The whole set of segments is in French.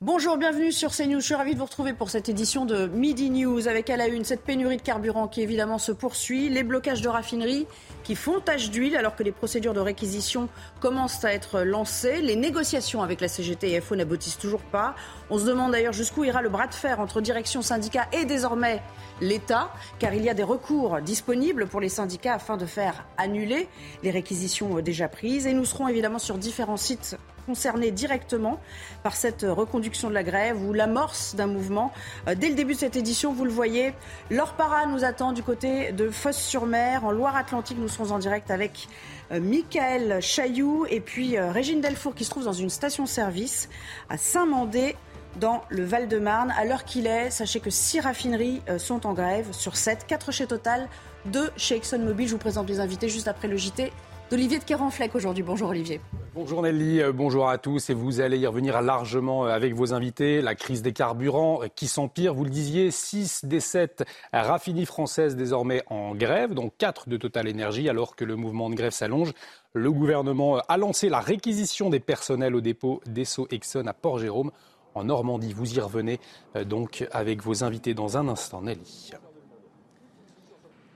Bonjour, bienvenue sur CNews. Je suis ravie de vous retrouver pour cette édition de Midi News avec à la une cette pénurie de carburant qui évidemment se poursuit, les blocages de raffineries qui font tache d'huile alors que les procédures de réquisition commencent à être lancées. Les négociations avec la CGT et FO n'aboutissent toujours pas. On se demande d'ailleurs jusqu'où ira le bras de fer entre direction syndicats et désormais l'État, car il y a des recours disponibles pour les syndicats afin de faire annuler les réquisitions déjà prises. Et nous serons évidemment sur différents sites concernés directement par cette reconduction de la grève ou l'amorce d'un mouvement. Euh, dès le début de cette édition, vous le voyez, Laure Para nous attend du côté de Fosse-sur-Mer, en Loire-Atlantique. Nous serons en direct avec euh, Michael Chailloux et puis euh, Régine Delfour qui se trouve dans une station-service à Saint-Mandé dans le Val-de-Marne. À l'heure qu'il est, sachez que six raffineries sont en grève sur 7, 4 chez Total, 2 chez ExxonMobil. Je vous présente les invités juste après le JT d'Olivier de Kerenfleck aujourd'hui. Bonjour Olivier. Bonjour Nelly, euh, bonjour à tous et vous allez y revenir largement euh, avec vos invités. La crise des carburants euh, qui s'empire, vous le disiez, 6 des 7 raffineries françaises désormais en grève, dont 4 de Total Énergie alors que le mouvement de grève s'allonge. Le gouvernement a lancé la réquisition des personnels au dépôt d'Esso Exxon à Port-Jérôme en Normandie. Vous y revenez donc avec vos invités dans un instant Nelly.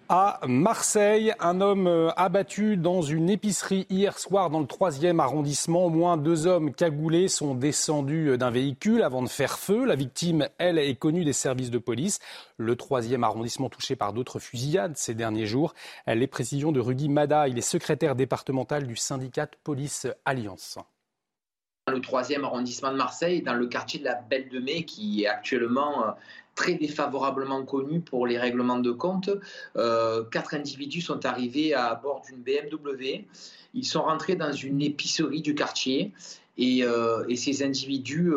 À Marseille, un homme euh, abattu dans une épicerie hier soir dans le troisième arrondissement. Au moins deux hommes cagoulés sont descendus euh, d'un véhicule avant de faire feu. La victime, elle, est connue des services de police. Le troisième arrondissement touché par d'autres fusillades ces derniers jours. Les précisions de Rudy Mada, il est secrétaire départemental du syndicat police Alliance le troisième arrondissement de Marseille, dans le quartier de la Belle de Mai, qui est actuellement euh, très défavorablement connu pour les règlements de compte. Euh, quatre individus sont arrivés à bord d'une BMW. Ils sont rentrés dans une épicerie du quartier et, euh, ces individus,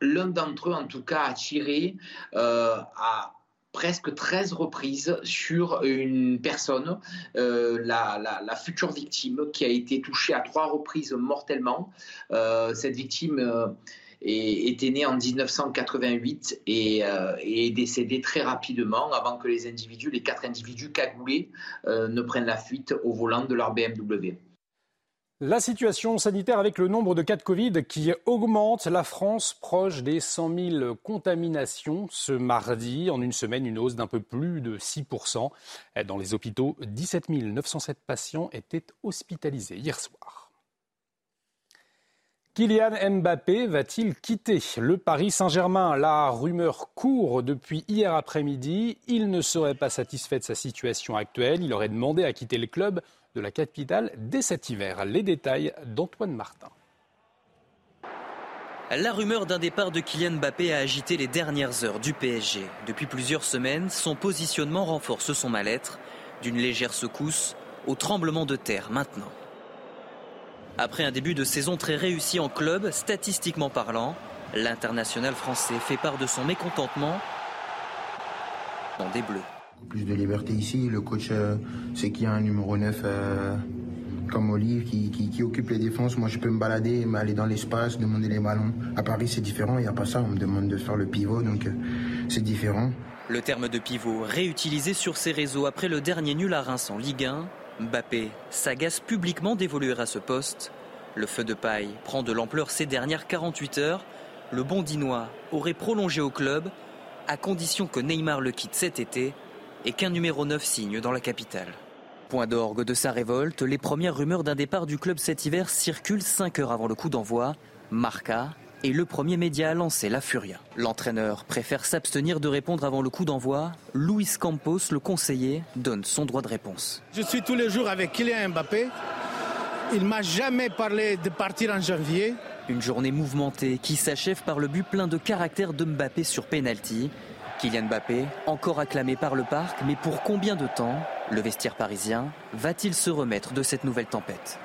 l'un d'entre eux en tout cas, a tiré à presque 13 reprises sur une personne, la, la, future victime, qui a été touchée à trois reprises mortellement. cette victime était né en 1988 euh, et, est décédé très rapidement avant que les individus, les quatre individus cagoulés, euh, ne prennent la fuite au volant de leur BMW. La situation sanitaire avec le nombre de cas de Covid qui augmente, la France proche des 100 000 contaminations ce mardi. En une semaine, une hausse d'un peu plus de 6 Dans les hôpitaux, 17 907 patients étaient hospitalisés hier soir. Kylian Mbappé va-t-il quitter le Paris Saint-Germain? La rumeur court depuis hier après-midi. Il ne serait pas satisfait de sa situation actuelle. Il aurait demandé à quitter le club la capitale dès cet hiver. Les détails d'Antoine Martin. La rumeur d'un départ de Kylian Mbappé a agité les dernières heures du PSG. Depuis plusieurs semaines, son positionnement renforce son mal-être, d'une légère secousse au tremblement de terre maintenant. Après un début de saison très réussi en club, statistiquement parlant, l'international français fait part de son mécontentement dans des bleus. Plus de liberté ici, le coach euh, c'est qu'il y a un numéro 9 euh, comme Olive qui, occupe les défenses. Moi je peux me balader, aller dans l'espace, demander les ballons. À Paris c'est différent, il n'y a pas ça, on me demande de faire le pivot, donc euh, c'est différent. Le terme de pivot réutilisé sur ses réseaux après le dernier nul à Reims en Ligue 1 Mbappé s'agace publiquement d'évoluer à ce poste. Le feu de paille prend de l'ampleur ces dernières 48 heures. Le Bondinois aurait prolongé au club à condition que Neymar le quitte cet été et qu'un numéro 9 signe dans la capitale. Point d'orgue de sa révolte, les premières rumeurs d'un départ du club cet hiver circulent 5 heures avant le coup d'envoi. Marca et le premier média à lancer la Furia. L'entraîneur préfère s'abstenir de répondre avant le coup d'envoi. Luis Campos, le conseiller, donne son droit de réponse. Je suis tous les jours avec Kylian Mbappé. Il m'a jamais parlé de partir en janvier. Une journée mouvementée qui s'achève par le but plein de caractère de Mbappé sur penalty. Kylian Mbappé, encore acclamé par le parc, mais pour combien de temps le vestiaire parisien va-t-il se remettre de cette nouvelle tempête?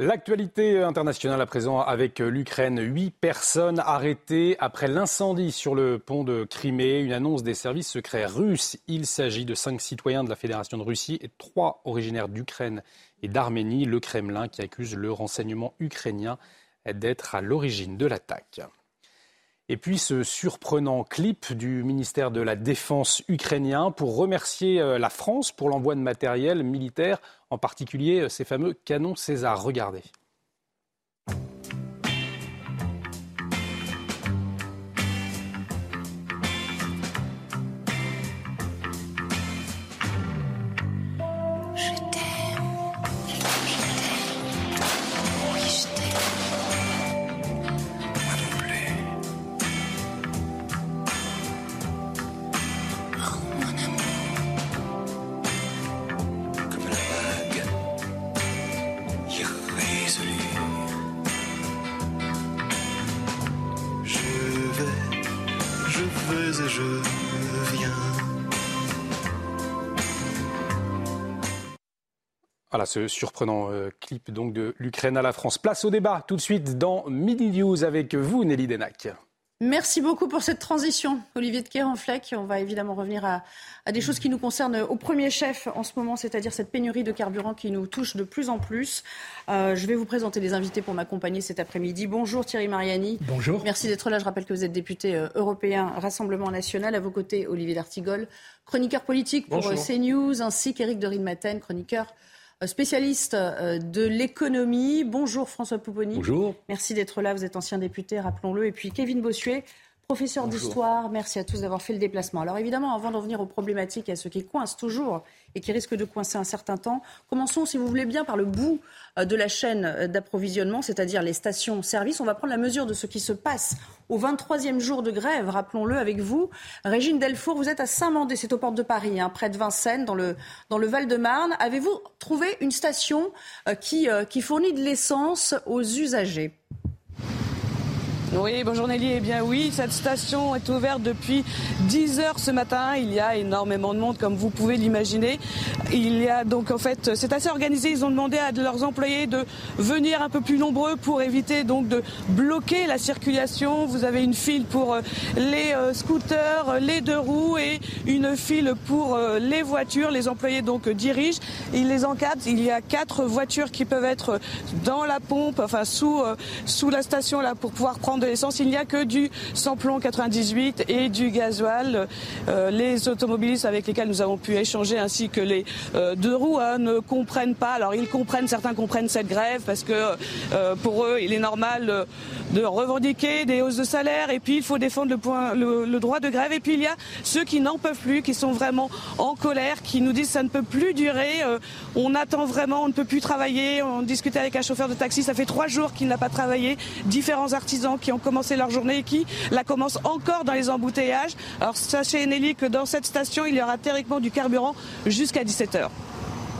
L'actualité internationale à présent avec l'Ukraine. Huit personnes arrêtées après l'incendie sur le pont de Crimée. Une annonce des services secrets russes. Il s'agit de cinq citoyens de la Fédération de Russie et trois originaires d'Ukraine et d'Arménie. Le Kremlin qui accuse le renseignement ukrainien d'être à l'origine de l'attaque. Et puis ce surprenant clip du ministère de la Défense ukrainien pour remercier euh, la France pour l'envoi de matériel militaire, en particulier euh, ces fameux canons César. Regardez. Ce surprenant euh, clip donc de l'Ukraine à la France. Place au débat tout de suite dans Midi News avec vous, Nelly Denac. Merci beaucoup pour cette transition, Olivier de Kéranfleck. On va évidemment revenir à, des choses qui nous concernent au premier chef en ce moment, c'est-à-dire cette pénurie de carburant qui nous touche de plus en plus. Euh, je vais vous présenter les invités pour m'accompagner cet après-midi. Bonjour Thierry Mariani. Bonjour. Merci d'être là. Je rappelle que vous êtes député euh, européen Rassemblement national. À vos côtés, Olivier d'Artigol, chroniqueur politique pour CNews, ainsi qu'Éric de Rinmaten, chroniqueur spécialiste euh, de l'économie. Bonjour François Pouponi. Bonjour. Merci d'être là. Vous êtes ancien député, rappelons-le. Et puis Kevin Bossuet, professeur d'histoire. Merci à tous d'avoir fait le déplacement. Alors évidemment, avant d'en venir aux problématiques et à ce qui coince toujours et qui risque de coincer un certain temps, commençons, si vous voulez bien, par le bout euh, de la chaîne euh, d'approvisionnement, c'est-à-dire les stations-service. On va prendre la mesure de ce qui se passe au 23e jour de grève, rappelons-le avec vous. Régine Delfour, vous êtes à Saint-Mandé, c'est aux portes de Paris, hein, près de Vincennes, dans le, dans le Val-de-Marne. Avez-vous trouvé une station euh, qui, qui fournit de l'essence aux usagers? Oui, bonjour Nelly. Eh bien oui, cette station est ouverte depuis 10 heures ce matin. Il y a énormément de monde, comme vous pouvez l'imaginer. Il y a donc en fait, c'est assez organisé. Ils ont demandé à leurs employés de venir un peu plus nombreux pour éviter donc de bloquer la circulation. Vous avez une file pour euh, les euh, scooters, les deux roues et une file pour euh, les voitures. Les employés donc dirigent, ils les encadrent. Il y a quatre voitures qui peuvent être dans la pompe, enfin sous sous la station là pour pouvoir prendre il n'y a que du samplon 98 et du gasoil. Euh, les automobilistes avec lesquels nous avons pu échanger ainsi que les euh, deux roues hein, ne comprennent pas. Alors ils comprennent, certains comprennent cette grève parce que euh, pour eux il est normal de revendiquer des hausses de salaire et puis il faut défendre le, le, droit de grève. Et puis il y a ceux qui n'en peuvent plus, qui sont vraiment en colère, qui nous disent ça ne peut plus durer. on attend vraiment, on ne peut plus travailler. On discutait avec un chauffeur de taxi, ça fait trois jours qu'il n'a pas travaillé. Différents artisans qui ont commencé leur journée et qui la commencent encore dans les embouteillages. Alors sachez Nelly que dans cette station, il y aura théoriquement du carburant jusqu'à 17h.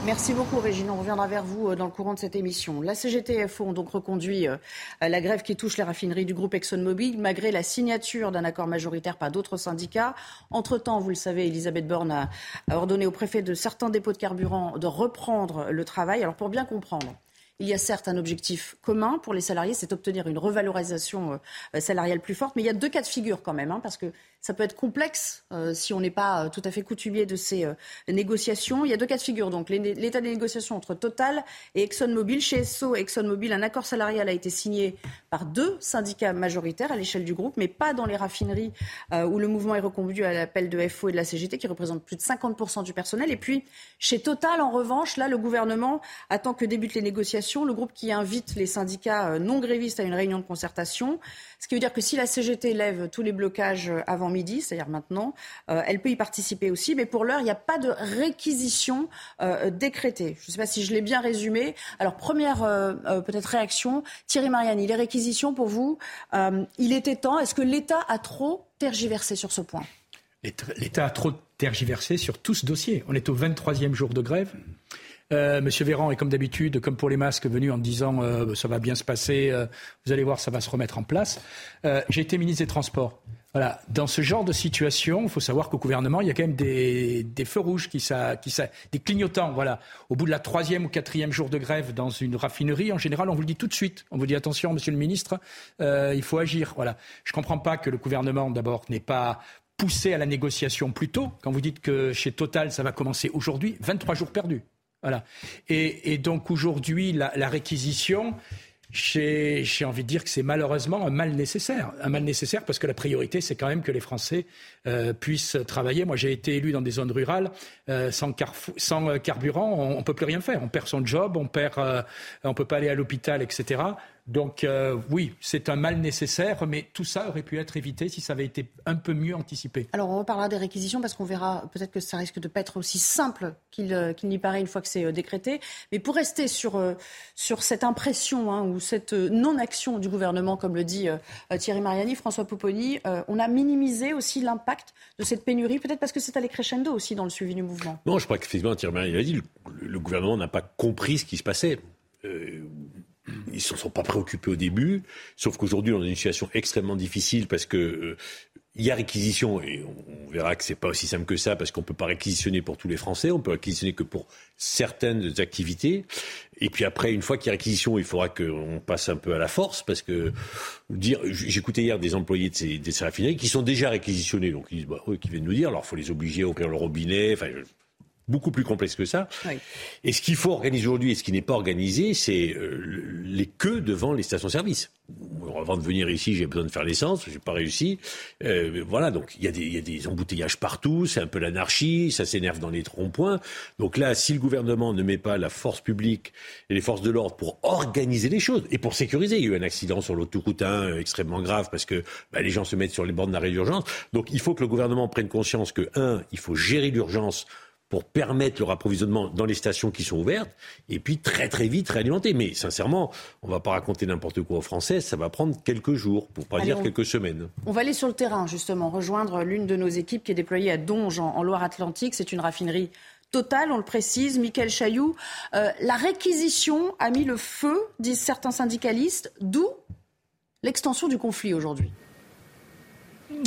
Merci beaucoup Régine. On reviendra vers vous euh, dans le courant de cette émission. La CGTFO ont donc reconduit euh, la grève qui touche les raffineries du groupe ExxonMobil malgré la signature d'un accord majoritaire par d'autres syndicats. Entre-temps, vous le savez, Elisabeth Borne a ordonné au préfet de certains dépôts de carburant de reprendre le travail. Alors pour bien comprendre, il y a certes un objectif commun pour les salariés, c'est obtenir une revalorisation euh, salariale plus forte, mais il y a deux cas de figure quand même, hein, parce que ça peut être complexe euh, si on n'est pas euh, tout à fait coutumier de ces négociations. Il y a deux cas de figure. Donc l'état des négociations entre Total et ExxonMobil. Chez Esso et ExxonMobil, un accord salarial a été signé par deux syndicats majoritaires à l'échelle du groupe, mais pas dans les raffineries où le mouvement est reconduit à l'appel de FO et de la CGT, qui représentent plus de 50% du personnel. Et puis chez Total, en revanche, là, le gouvernement attend que débutent les négociations le groupe qui invite les syndicats euh, non grévistes à une réunion de concertation. Ce qui veut dire que si la CGT lève tous les blocages euh, midi, c'est-à-dire maintenant, euh, elle peut y participer aussi. Mais pour l'heure, il n'y a pas de réquisition décrétée. Je ne sais pas si je l'ai bien résumé. Alors, première peut-être réaction, Thierry Mariani, les réquisitions pour vous, il était temps. Est-ce que l'État a trop tergiversé sur ce point? L'État a trop tergiversé sur tout ce dossier. On est au 23e jour de grève. Euh, Monsieur Véran est comme d'habitude, comme pour les masques, venu en disant euh, ça va bien se passer, euh, vous allez voir, ça va se remettre en place. J'ai été ministre des Transports. Voilà, dans ce genre de situation, il faut savoir qu'au gouvernement, il y a quand même des, feux rouges, qui, ça, qui ça, des clignotants. Voilà, au bout de la troisième ou quatrième jour de grève dans une raffinerie, en général, on vous le dit tout de suite. On vous dit attention, Monsieur le Ministre, euh, il faut agir. Voilà, je comprends pas que le gouvernement d'abord n'ait pas poussé à la négociation plus tôt. Quand vous dites que chez Total, ça va commencer aujourd'hui, 23 jours perdus. Voilà. Et, donc aujourd'hui, la réquisition, j'ai envie de dire que c'est malheureusement un mal nécessaire. Un mal nécessaire parce que la priorité, c'est quand même que les Français euh, puissent travailler. Moi, j'ai été élu dans des zones rurales. Euh, sans, euh, carburant, on ne peut plus rien faire. On perd son job, on on peut pas aller à l'hôpital, etc. Donc euh, oui, c'est un mal nécessaire, mais tout ça aurait pu être évité si ça avait été un peu mieux anticipé. Alors on reparlera des réquisitions parce qu'on verra peut-être que ça risque de pas être aussi simple qu'il euh, n'y paraît une fois que c'est euh, décrété. Mais pour rester sur, sur cette impression hein, ou cette non-action du gouvernement, comme le dit Thierry Mariani, François Pouponi, on a minimisé aussi l'impact de cette pénurie, peut-être parce que c'est allé crescendo aussi dans le suivi du mouvement. Non, je crois qu'effectivement, Thierry Mariani l'a dit, le, le, gouvernement n'a pas compris ce qui se passait. Ils ne se sont pas préoccupés au début, sauf qu'aujourd'hui, on est dans une situation extrêmement difficile parce que euh, y a réquisition, et on verra que c'est pas aussi simple que ça, parce qu'on peut pas réquisitionner pour tous les Français, on peut réquisitionner que pour certaines activités. Et puis après, une fois qu'il y a réquisition, il faudra qu'on passe un peu à la force, parce que dire, j'écoutais hier des employés de ces, raffineries qui sont déjà réquisitionnés, donc ils disent, bah, qui viennent nous dire, alors faut les obliger à ouvrir le robinet, beaucoup plus complexe que ça. Et ce qu'il faut organiser aujourd'hui et ce qui n'est pas organisé, c'est euh, les queues devant les stations-service. Avant de venir ici, j'ai besoin de faire l'essence, j'ai pas réussi. Euh, voilà, donc il y, y, a des embouteillages partout, c'est un peu l'anarchie, ça s'énerve dans les ronds-points. Donc là, si le gouvernement ne met pas la force publique et les forces de l'ordre pour organiser les choses et pour sécuriser, il y a eu un accident sur l'autoroute 1 euh, extrêmement grave parce que bah, les gens se mettent sur les bornes d'arrêt d'urgence. Donc il faut que le gouvernement prenne conscience que un, il faut gérer l'urgence pour permettre le approvisionnement dans les stations qui sont ouvertes, et puis très très vite réalimenter. Mais sincèrement, on ne va pas raconter n'importe quoi aux Français, ça va prendre quelques jours, pour pas dire quelques semaines. On va aller sur le terrain, justement, rejoindre l'une de nos équipes qui est déployée à Donge, en, Loire-Atlantique. C'est une raffinerie totale, on le précise. Michael Chailloux, euh, la réquisition a mis le feu, disent certains syndicalistes, d'où l'extension du conflit aujourd'hui.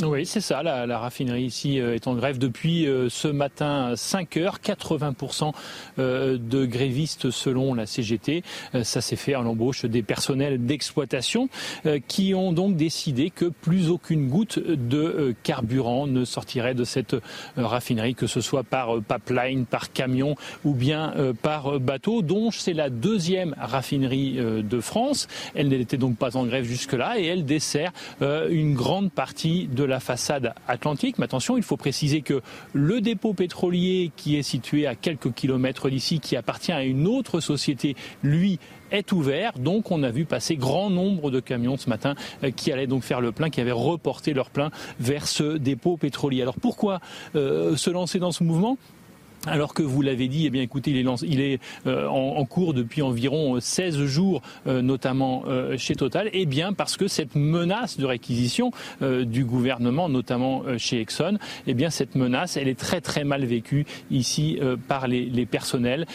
Oui, c'est ça. La, raffinerie ici euh, est en grève depuis euh, ce matin 5 heures. 80% euh, de grévistes selon la CGT. Ça s'est fait à l'embauche des personnels d'exploitation qui ont donc décidé que plus aucune goutte de carburant ne sortirait de cette raffinerie, que ce soit par pipeline, par camion ou bien par bateau. Donc c'est la deuxième raffinerie de France. Elle n'était donc pas en grève jusque-là et elle dessert une grande partie de la façade atlantique. Mais attention, il faut préciser que le dépôt pétrolier qui est situé à quelques kilomètres d'ici, qui appartient à une autre société, lui, est ouvert. Donc on a vu passer grand nombre de camions ce matin euh, qui allaient donc faire le plein, qui avaient reporté leur plein vers ce dépôt pétrolier. Alors pourquoi euh, se lancer dans ce mouvement? Alors que vous l'avez dit, eh bien écoutez, il est, il est euh, en, cours depuis environ 16 euh, jours, euh, notamment chez Total, eh bien parce que cette menace de réquisition du gouvernement, notamment chez Exxon, eh bien cette menace, elle est très très mal vécue ici par les, les personnels.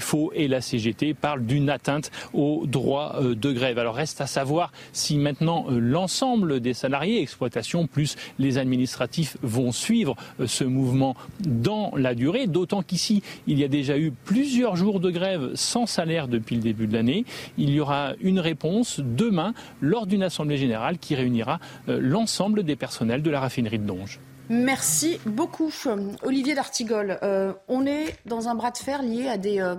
FO et la CGT parlent d'une atteinte au droit de grève. Alors reste à savoir si maintenant l'ensemble des salariés, exploitation plus les administratifs, vont suivre ce mouvement dans la durée. D'autant qu'ici, il y a déjà eu plusieurs jours de grève sans salaire depuis le début de l'année. Il y aura une réponse demain lors d'une assemblée générale qui réunira euh, l'ensemble des personnels de la raffinerie de Donge. Merci beaucoup, Olivier D'Artigol. Euh, on est dans un bras de fer lié à des, euh,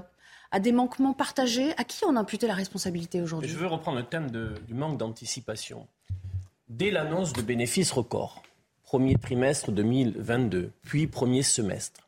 à des manquements partagés. À qui on a imputé la responsabilité aujourd'hui? Je veux reprendre le thème du manque d'anticipation. Dès l'annonce de bénéfices records, premier trimestre 2022, puis premier semestre,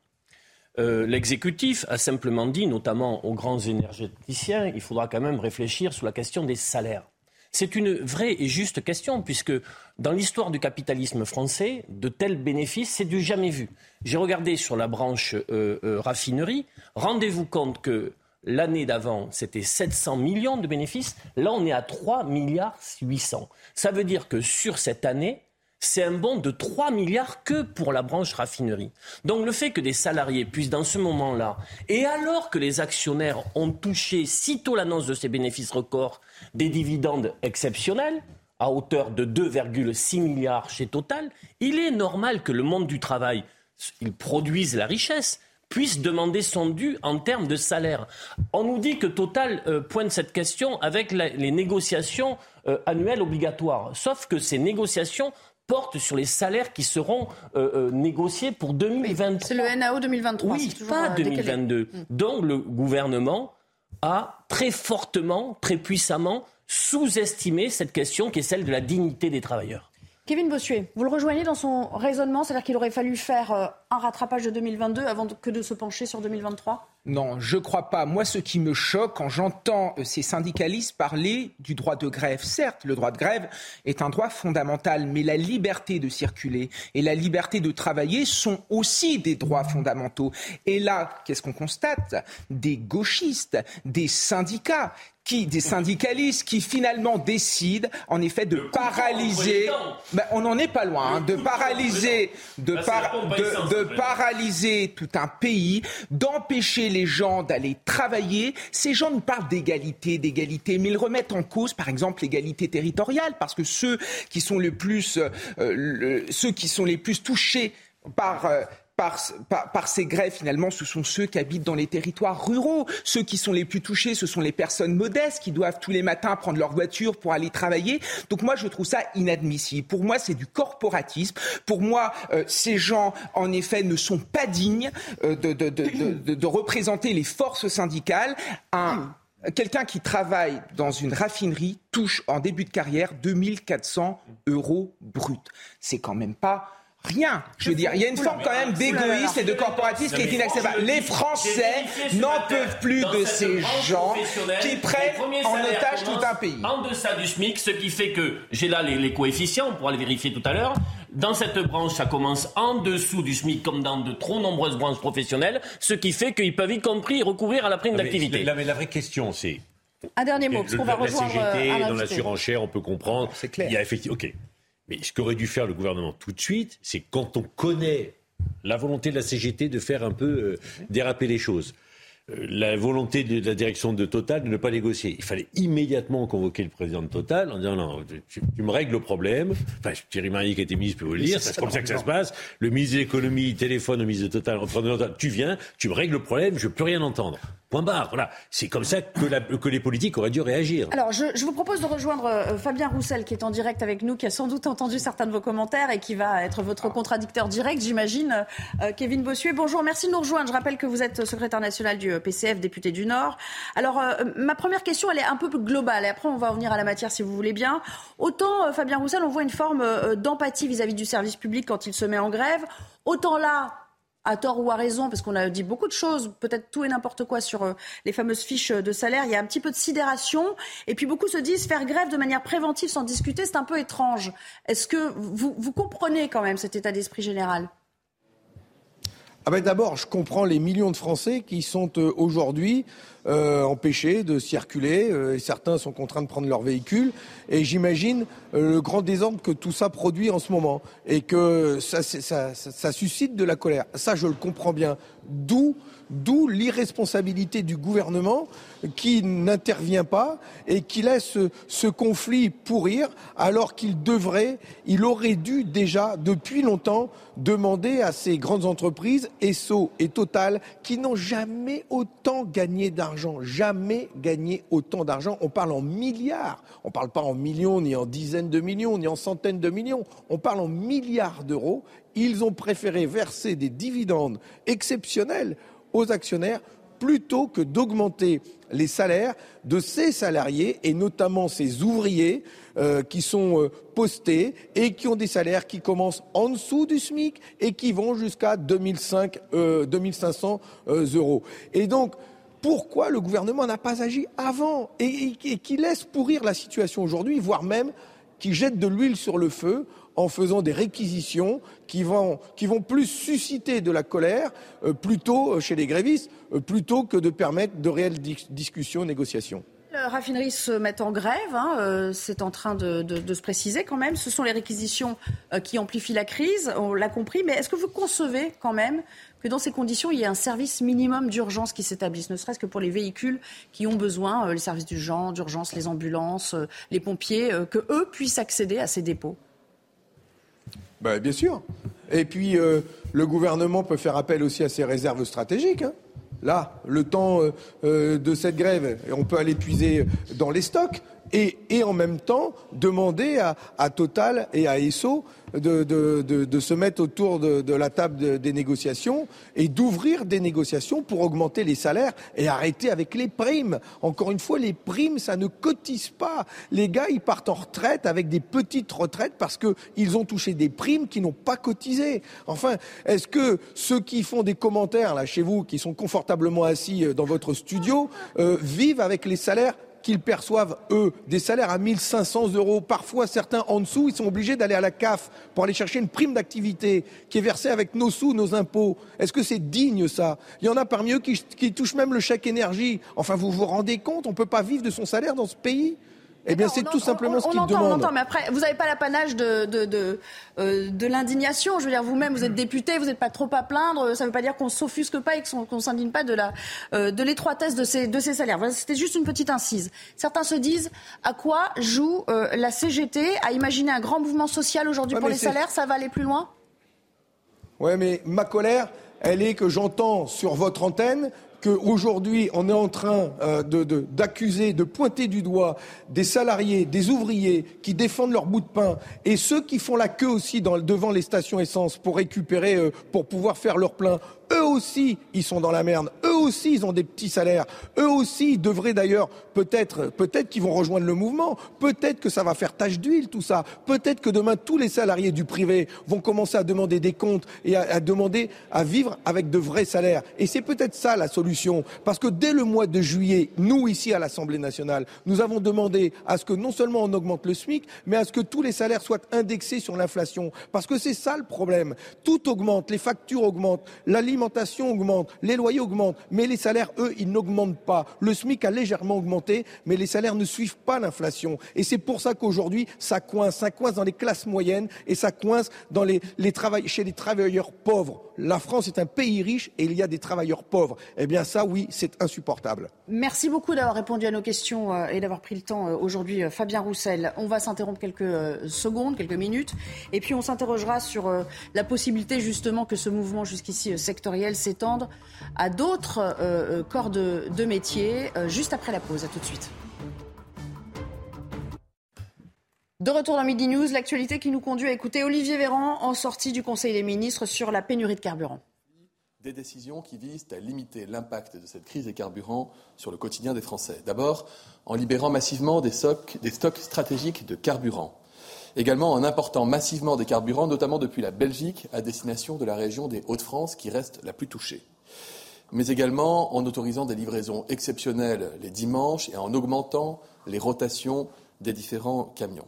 euh, l'exécutif a simplement dit, notamment aux grands énergéticiens, il faudra quand même réfléchir sur la question des salaires. C'est une vraie et juste question, puisque dans l'histoire du capitalisme français, de tels bénéfices, c'est du jamais vu. J'ai regardé sur la branche euh, euh, raffinerie. Rendez-vous compte que l'année d'avant, c'était 700 millions de bénéfices. Là, on est à 3 milliards 800. Ça veut dire que sur cette année, c'est un bond de 3 milliards que pour la branche raffinerie. Donc le fait que des salariés puissent dans ce moment-là, et alors que les actionnaires ont touché, sitôt l'annonce de ces bénéfices records, des dividendes exceptionnels, à hauteur de 2,6 milliards chez Total, il est normal que le monde du travail, il produise la richesse puisse demander son dû en termes de salaire. On nous dit que Total euh, pointe cette question avec les négociations euh, annuelles obligatoires. Sauf que ces négociations portent sur les salaires qui seront euh, négociés pour 2023. C'est le NAO 2023. Oui, pas 2022. Hmm. Donc le gouvernement a très fortement, très puissamment sous-estimé cette question qui est celle de la dignité des travailleurs. Kevin Bossuet, vous le rejoignez dans son raisonnement, c'est-à-dire qu'il aurait fallu faire euh, un rattrapage de 2022 avant que de se pencher sur 2023 non, je ne crois pas. Moi, ce qui me choque quand j'entends euh, ces syndicalistes parler du droit de grève, certes, le droit de grève est un droit fondamental, mais la liberté de circuler et la liberté de travailler sont aussi des droits fondamentaux. Et là, qu'est-ce qu'on constate? Des gauchistes, des syndicats qui, des syndicalistes qui finalement décident en effet de paralyser. Ben, on n'en est pas loin, hein, de paralyser, de, de, paralyser tout un pays, d'empêcher les gens d'aller travailler. Ces gens nous parlent d'égalité, d'égalité, mais ils remettent en cause, par exemple, l'égalité territoriale, parce que ceux qui sont les plus, euh, ceux qui sont les plus touchés par euh, par, ces grèves, finalement, ce sont ceux qui habitent dans les territoires ruraux. Ceux qui sont les plus touchés, ce sont les personnes modestes qui doivent tous les matins prendre leur voiture pour aller travailler. Donc moi, je trouve ça inadmissible. Pour moi, c'est du corporatisme. Pour moi, euh, ces gens, en effet, ne sont pas dignes euh, de, représenter les forces syndicales. Un, Quelqu'un qui travaille dans une raffinerie touche en début de carrière 2400 euros brut. C'est quand même pas Rien. Je veux dire, il y a une forme quand même d'égoïsme et de corporatisme qui est inacceptable. Les Français n'en peuvent plus de ces gens qui prennent en otage tout un pays. En deçà du SMIC, ce qui fait que j'ai là les, coefficients, on pourra les vérifier tout à l'heure. Dans cette branche, ça commence en dessous du SMIC, comme dans de trop nombreuses branches professionnelles, ce qui fait qu'ils peuvent y compris recourir à la prime d'activité. mais la vraie question, c'est un dernier mot, parce qu'on va rejoindre. La CGT, dans la surenchère, on peut comprendre. C'est clair. Il y a effectivement. Ok. Mais ce qu'aurait dû faire le gouvernement tout de suite, c'est quand on connaît la volonté de la CGT de faire un peu euh, déraper les choses. Euh, la volonté de la direction de Total de ne pas négocier. Il fallait immédiatement convoquer le président de Total en disant non, tu, me règles le problème. Enfin, Thierry Marie qui a été ministre peut vous le dire, c'est comme ça que ça se passe. Le ministre de l'économie téléphone au ministre de Total, en tu viens, tu me règles le problème, je ne veux plus rien entendre. Point barre. Voilà. C'est comme ça que, que, les politiques auraient dû réagir. Alors, je, je vous propose de rejoindre euh, Fabien Roussel, qui est en direct avec nous, qui a sans doute entendu certains de vos commentaires et qui va être votre contradicteur direct, j'imagine. Euh, Kevin Bossuet, bonjour, merci de nous rejoindre. Je rappelle que vous êtes secrétaire national du PCF, député du Nord. Alors, euh, ma première question, elle est un peu globale. Et après, on va revenir à la matière, si vous voulez bien. Autant, Fabien Roussel, on voit une forme d'empathie vis-à-vis du service public quand il se met en grève. Autant là, à tort ou à raison, parce qu'on a dit beaucoup de choses, peut-être tout et n'importe quoi sur euh, les fameuses fiches de salaire. Il y a un petit peu de sidération. Et puis beaucoup se disent faire grève de manière préventive sans discuter, c'est un peu étrange. Est-ce que vous comprenez quand même cet état d'esprit général? Ah ben D'abord, je comprends les millions de Français qui sont euh, aujourd'hui euh, empêchés de circuler euh, certains sont contraints de prendre leur véhicule. Et j'imagine le grand désordre que tout ça produit en ce moment et que ça suscite de la colère. Ça, je le comprends bien. D'où D'où l'irresponsabilité du gouvernement qui n'intervient pas et qui laisse ce conflit pourrir alors qu'il devrait, il aurait dû déjà depuis longtemps demander à ces grandes entreprises, ESSO et Total, qui n'ont jamais autant gagné d'argent, jamais gagné autant d'argent. On parle en milliards, on ne parle pas en millions, ni en dizaines de millions, ni en centaines de millions, on parle en milliards d'euros. Ils ont préféré verser des dividendes exceptionnels aux actionnaires plutôt que d'augmenter les salaires de ces salariés et notamment ces ouvriers euh, qui sont euh, postés et qui ont des salaires qui commencent en dessous du SMIC et qui vont jusqu'à 2500 euh, euros. Et donc, pourquoi le gouvernement n'a pas agi avant et qui laisse pourrir la situation aujourd'hui, voire même qui jette de l'huile sur le feu en faisant des réquisitions qui vont, plus susciter de la colère euh, plutôt euh, chez les grévistes, euh, plutôt que de permettre de réelles discussions, négociations. Les raffineries se mettent en grève, hein, c'est en train de, se préciser quand même. Ce sont les réquisitions qui amplifient la crise, on l'a compris. Mais est-ce que vous concevez quand même que dans ces conditions, il y ait un service minimum d'urgence qui s'établisse, ne serait-ce que pour les véhicules qui ont besoin, les services d'urgence, les ambulances, les pompiers, que eux puissent accéder à ces dépôts? Bah, Bien sûr. Et puis, le gouvernement peut faire appel aussi à ses réserves stratégiques. Hein. Là, le temps euh, euh, de cette grève, on peut aller puiser dans les stocks et, en même temps demander à, Total et à ESSO de, se mettre autour de, la table des négociations et d'ouvrir des négociations pour augmenter les salaires et arrêter avec les primes. Encore une fois, les primes, ça ne cotise pas. Les gars, ils partent en retraite avec des petites retraites parce qu'ils ont touché des primes qui n'ont pas cotisé. Enfin, est-ce que ceux qui font des commentaires là chez vous, qui sont confortablement assis euh, dans votre studio, euh, vivent avec les salaires qu'ils perçoivent, eux, des salaires à 1500 euros, parfois certains en dessous, ils sont obligés d'aller à la CAF pour aller chercher une prime d'activité qui est versée avec nos sous, nos impôts. Est-ce que c'est digne ça? Il y en a parmi eux qui, qui touchent même le chèque énergie. Enfin, vous vous rendez compte, on ne peut pas vivre de son salaire dans ce pays? Eh bien, c'est tout simplement ce qu'il demande. On entend, mais après, vous n'avez pas l'apanage de, de, de, euh, de l'indignation. Je veux dire, vous-même, vous êtes député, vous n'êtes pas trop à plaindre. Ça ne veut pas dire qu'on s'offusque pas et qu'on ne s'indigne pas de, la, euh, de l'étroitesse de ces, de ces salaires. Voilà, c'était juste une petite incise. Certains se disent à quoi joue euh, la CGT à imaginer un grand mouvement social aujourd'hui pour les salaires? Ça va aller plus loin? Oui, mais ma colère, elle est que j'entends sur votre antenne qu'aujourd'hui, on est en train euh, d'accuser, de, pointer du doigt des salariés, des ouvriers qui défendent leur bout de pain et ceux qui font la queue aussi devant les stations essence pour récupérer, euh, pour pouvoir faire leur plein eux aussi, ils sont dans la merde. Eux aussi, ils ont des petits salaires. Eux aussi, ils devraient d'ailleurs, peut-être, peut-être qu'ils vont rejoindre le mouvement. Peut-être que ça va faire tache d'huile, tout ça. Peut-être que demain, tous les salariés du privé vont commencer à demander des comptes et à, demander à vivre avec de vrais salaires. Et c'est peut-être ça la solution. Parce que dès le mois de juillet, nous, ici à l'Assemblée nationale, nous avons demandé à ce que non seulement on augmente le SMIC, mais à ce que tous les salaires soient indexés sur l'inflation. Parce que c'est ça le problème. Tout augmente, les factures augmentent, l'alimentation augmente, les loyers augmentent, mais les salaires, eux, ils n'augmentent pas. Le SMIC a légèrement augmenté, mais les salaires ne suivent pas l'inflation. Et c'est pour ça qu'aujourd'hui, ça coince. Ça coince dans les classes moyennes et ça coince chez les travailleurs pauvres. La France est un pays riche et il y a des travailleurs pauvres. Eh bien ça, oui, c'est insupportable. Merci beaucoup d'avoir répondu à nos questions euh, et d'avoir pris le temps euh, aujourd'hui, euh, Fabien Roussel. On va s'interrompre quelques secondes, quelques minutes, et puis on s'interrogera sur la possibilité justement que ce mouvement jusqu'ici sectoriel s'étendent à d'autres corps de, de métier juste après la pause. À tout de suite. De retour dans Midi News, l'actualité qui nous conduit à écouter Olivier Véran en sortie du Conseil des ministres sur la pénurie de carburant. Des décisions qui visent à limiter l'impact de cette crise des carburants sur le quotidien des Français. D'abord, en libérant massivement des stocks, stratégiques de carburant également en important massivement des carburants, notamment depuis la Belgique, à destination de la région des Hauts-de-France, qui reste la plus touchée. Mais également en autorisant des livraisons exceptionnelles les dimanches et en augmentant les rotations des différents camions.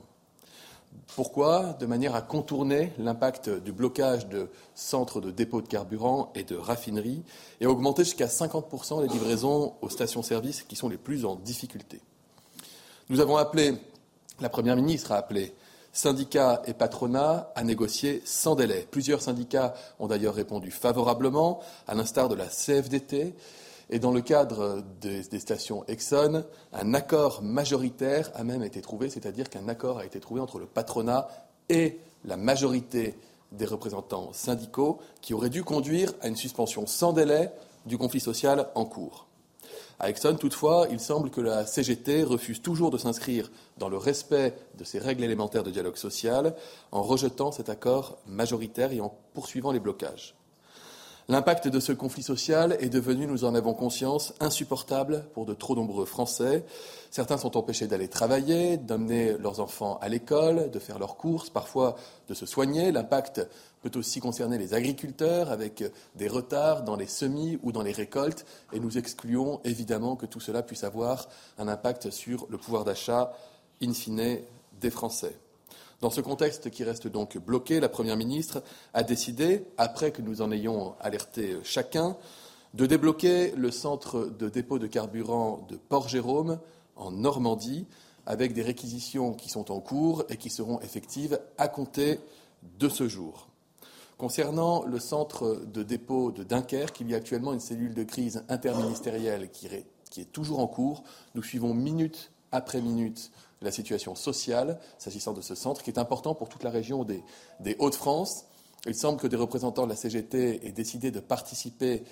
Pourquoi De manière à contourner l'impact du blocage de centres de dépôt de carburant et de raffineries et augmenter jusqu'à 50% les livraisons aux stations-service qui sont les plus en difficulté. Nous avons appelé, la Première ministre a appelé syndicats et patronat à négocier sans délai. Plusieurs syndicats ont d'ailleurs répondu favorablement, à l'instar de la CFDT. Et dans le cadre des, stations Exxon, un accord majoritaire a même été trouvé, c'est-à-dire qu'un accord a été trouvé entre le patronat et la majorité des représentants syndicaux qui aurait dû conduire à une suspension sans délai du conflit social en cours. À Exxon, toutefois, il semble que la CGT refuse toujours de s'inscrire dans le respect de ces règles élémentaires de dialogue social en rejetant cet accord majoritaire et en poursuivant les blocages. L'impact de ce conflit social est devenu, nous en avons conscience, insupportable pour de trop nombreux Français. Certains sont empêchés d'aller travailler, d'amener leurs enfants à l'école, de faire leurs courses, parfois de se soigner. L'impact peut aussi concerner les agriculteurs avec des retards dans les semis ou dans les récoltes et nous excluons évidemment que tout cela puisse avoir un impact sur le pouvoir d'achat in fine des Français. Dans ce contexte qui reste donc bloqué, la Première ministre a décidé, après que nous en ayons alerté chacun, de débloquer le centre de dépôt de carburant de Port-Jérôme en Normandie, avec des réquisitions qui sont en cours et qui seront effectives à compter de ce jour. Concernant le centre de dépôt de Dunkerque, il y a actuellement une cellule de crise interministérielle qui, est toujours en cours. Nous suivons minute après minute la situation sociale s'agissant de ce centre, qui est important pour toute la région des, des Hauts-de-France. Il semble que des représentants de la CGT aient décidé de participer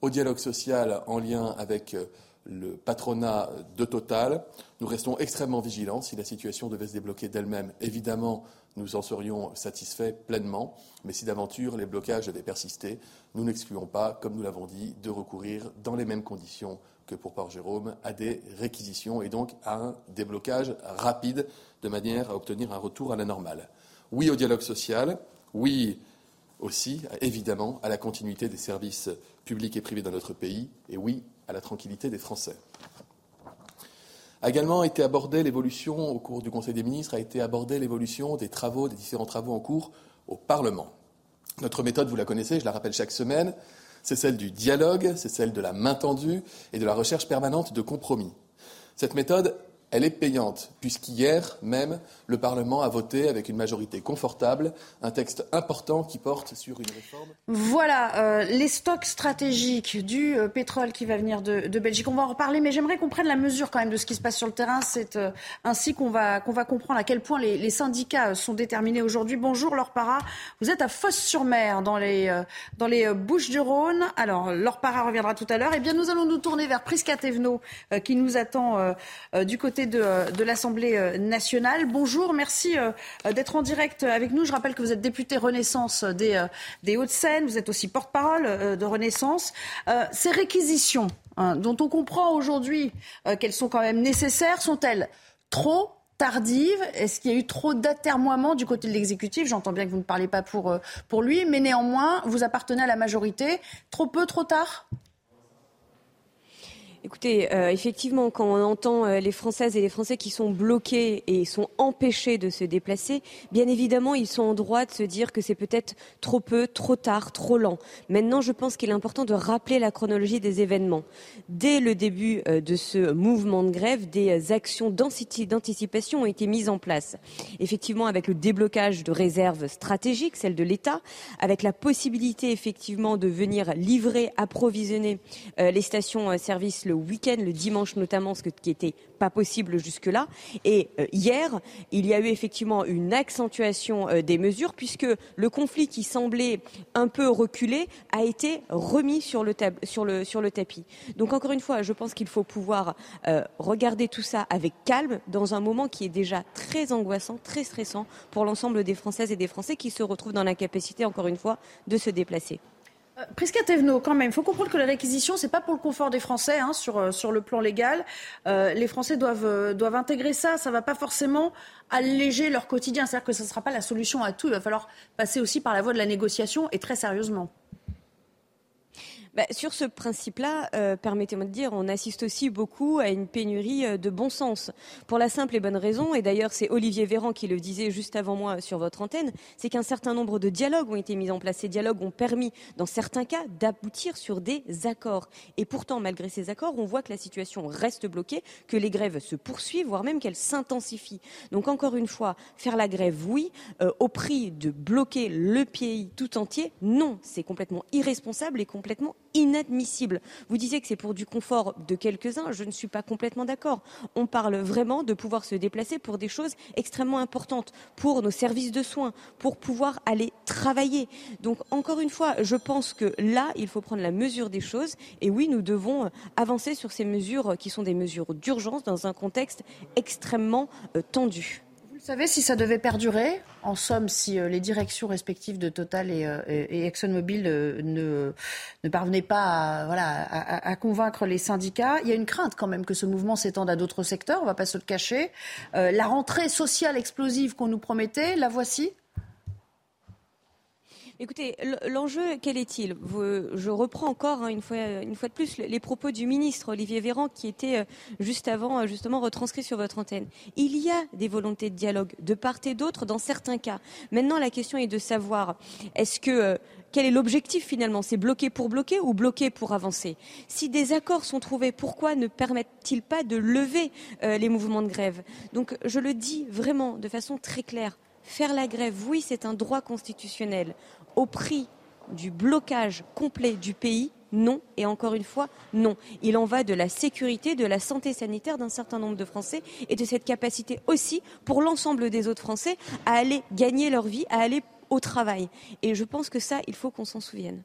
au dialogue social en lien avec euh, le patronat de Total. Nous restons extrêmement vigilants. Si la situation devait se débloquer d'elle-même, évidemment, nous en serions satisfaits pleinement. Mais si d'aventure les blocages devaient persister, nous n'excluons pas, comme nous l'avons dit, de recourir dans les mêmes conditions que pour Port-Jérôme à des réquisitions et donc à un déblocage rapide de manière à obtenir un retour à la normale. Oui au dialogue social, oui aussi, évidemment, à la continuité des services publics et privés dans notre pays, et oui à la tranquillité des Français. A également été abordée l'évolution, au cours du Conseil des ministres, a été abordée l'évolution des travaux, des différents travaux en cours au Parlement. Notre méthode, vous la connaissez, je la rappelle chaque semaine, c'est celle du dialogue, c'est celle de la main tendue et de la recherche permanente de compromis. Cette méthode, elle est payante, puisqu'hier même, le Parlement a voté avec une majorité confortable un texte important qui porte sur une réforme. Voilà, euh, les stocks stratégiques du euh, pétrole qui va venir de, Belgique. On va en reparler, mais j'aimerais qu'on prenne la mesure quand même de ce qui se passe sur le terrain. C'est euh, ainsi qu'on va, qu'on va comprendre à quel point les, syndicats sont déterminés aujourd'hui. Bonjour Laure Para, vous êtes à Fosse-sur-Mer, dans les, dans les Bouches-du-Rhône. Alors, Laure Para reviendra tout à l'heure. Eh bien, nous allons nous tourner vers Prisca Thévenot, qui nous attend du côté de, de l'Assemblée euh, nationale. Bonjour, merci euh, d'être en direct avec nous. Je rappelle que vous êtes député Renaissance des, euh, des Hauts-de-Seine, vous êtes aussi porte-parole de Renaissance. ces réquisitions hein, dont on comprend aujourd'hui qu'elles sont quand même nécessaires, sont-elles trop tardives? Est-ce qu'il y a eu trop d'atermoiements du côté de l'exécutif? J'entends bien que vous ne parlez pas pour lui, mais néanmoins, vous appartenez à la majorité. Trop peu, trop tard? Écoutez, euh, effectivement, quand on entend euh, les Françaises et les Français qui sont bloqués et sont empêchés de se déplacer, bien évidemment, ils sont en droit de se dire que c'est peut-être trop peu, trop tard, trop lent. Maintenant, je pense qu'il est important de rappeler la chronologie des événements. Dès le début euh, de ce mouvement de grève, des actions d'anticipation ont été mises en place. Effectivement, avec le déblocage de réserves stratégiques, celles de l'État, avec la possibilité effectivement de venir livrer, approvisionner les stations-service le week-end, le dimanche notamment, ce qui n'était pas possible jusque-là. Et euh, hier, il y a eu effectivement une accentuation euh, des mesures puisque le conflit qui semblait un peu reculé a été remis sur le, tapis. Donc encore une fois, je pense qu'il faut pouvoir euh, regarder tout ça avec calme dans un moment qui est déjà très angoissant, très stressant pour l'ensemble des Françaises et des Français qui se retrouvent dans l'incapacité, encore une fois, de se déplacer. Euh, Prisca Thévenot, quand même, il faut comprendre que la réquisition, ce n'est pas pour le confort des Français hein, sur, euh, sur le plan légal. Euh, les Français doivent, doivent intégrer ça. Ça ne va pas forcément alléger leur quotidien. C'est-à-dire que ce ne sera pas la solution à tout. Il va falloir passer aussi par la voie de la négociation et très sérieusement. Bah, sur ce principe-là, euh, permettez-moi de dire, on assiste aussi beaucoup à une pénurie euh, de bon sens. Pour la simple et bonne raison, et d'ailleurs c'est Olivier Véran qui le disait juste avant moi sur votre antenne, c'est qu'un certain nombre de dialogues ont été mis en place. Ces dialogues ont permis, dans certains cas, d'aboutir sur des accords. Et pourtant, malgré ces accords, on voit que la situation reste bloquée, que les grèves se poursuivent, voire même qu'elles s'intensifient. Donc encore une fois, faire la grève, oui, euh, au prix de bloquer le pays tout entier, non. C'est complètement irresponsable et complètement inadmissible. Vous disiez que c'est pour du confort de quelques-uns. Je ne suis pas complètement d'accord. On parle vraiment de pouvoir se déplacer pour des choses extrêmement importantes, pour nos services de soins, pour pouvoir aller travailler. Donc, encore une fois, je pense que là, il faut prendre la mesure des choses. Et oui, nous devons avancer sur ces mesures qui sont des mesures d'urgence dans un contexte extrêmement euh, tendu. Vous savez si ça devait perdurer? En somme, si euh, les directions respectives de Total et, euh, ExxonMobil euh, ne, parvenaient pas à, à, convaincre les syndicats, il y a une crainte quand même que ce mouvement s'étende à d'autres secteurs, on ne va pas se le cacher. la rentrée sociale explosive qu'on nous promettait, la voici? Écoutez, l'enjeu, quel est-il? Je reprends encore hein, une, fois, une fois de plus les propos du ministre Olivier Véran qui était euh, juste avant euh, justement retranscrit sur votre antenne. Il y a des volontés de dialogue de part et d'autre dans certains cas. Maintenant, la question est de savoir est-ce que euh, quel est l'objectif finalement? C'est bloquer pour bloquer ou bloquer pour avancer? Si des accords sont trouvés, pourquoi ne permettent-ils pas de lever les mouvements de grève? Donc je le dis vraiment de façon très claire. Faire la grève, oui, c'est un droit constitutionnel. Au prix du blocage complet du pays, non. Et encore une fois, non. Il en va de la sécurité, de la santé sanitaire d'un certain nombre de Français et de cette capacité aussi pour l'ensemble des autres Français à aller gagner leur vie, à aller au travail. Et je pense que ça, il faut qu'on s'en souvienne.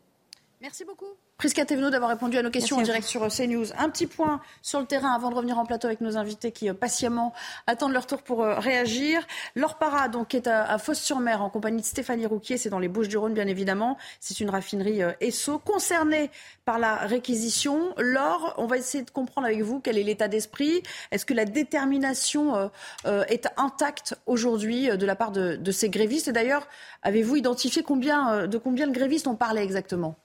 Merci beaucoup. Prisca Thévenot d'avoir répondu à nos questions en direct sur euh, CNews. Un petit point sur le terrain avant de revenir en plateau avec nos invités qui euh, patiemment attendent leur tour pour euh, réagir. Laure Para, donc, est à, à Fos-sur-Mer en compagnie de Stéphanie Rouquier, c'est dans les Bouches-du-Rhône bien évidemment. C'est une raffinerie ESSO concernée par la réquisition. Laure, on va essayer de comprendre avec vous quel est l'état d'esprit. Est-ce que la détermination est intacte aujourd'hui de la part de, de ces grévistes? Et d'ailleurs, avez-vous identifié combien, de combien de grévistes on parlait exactement?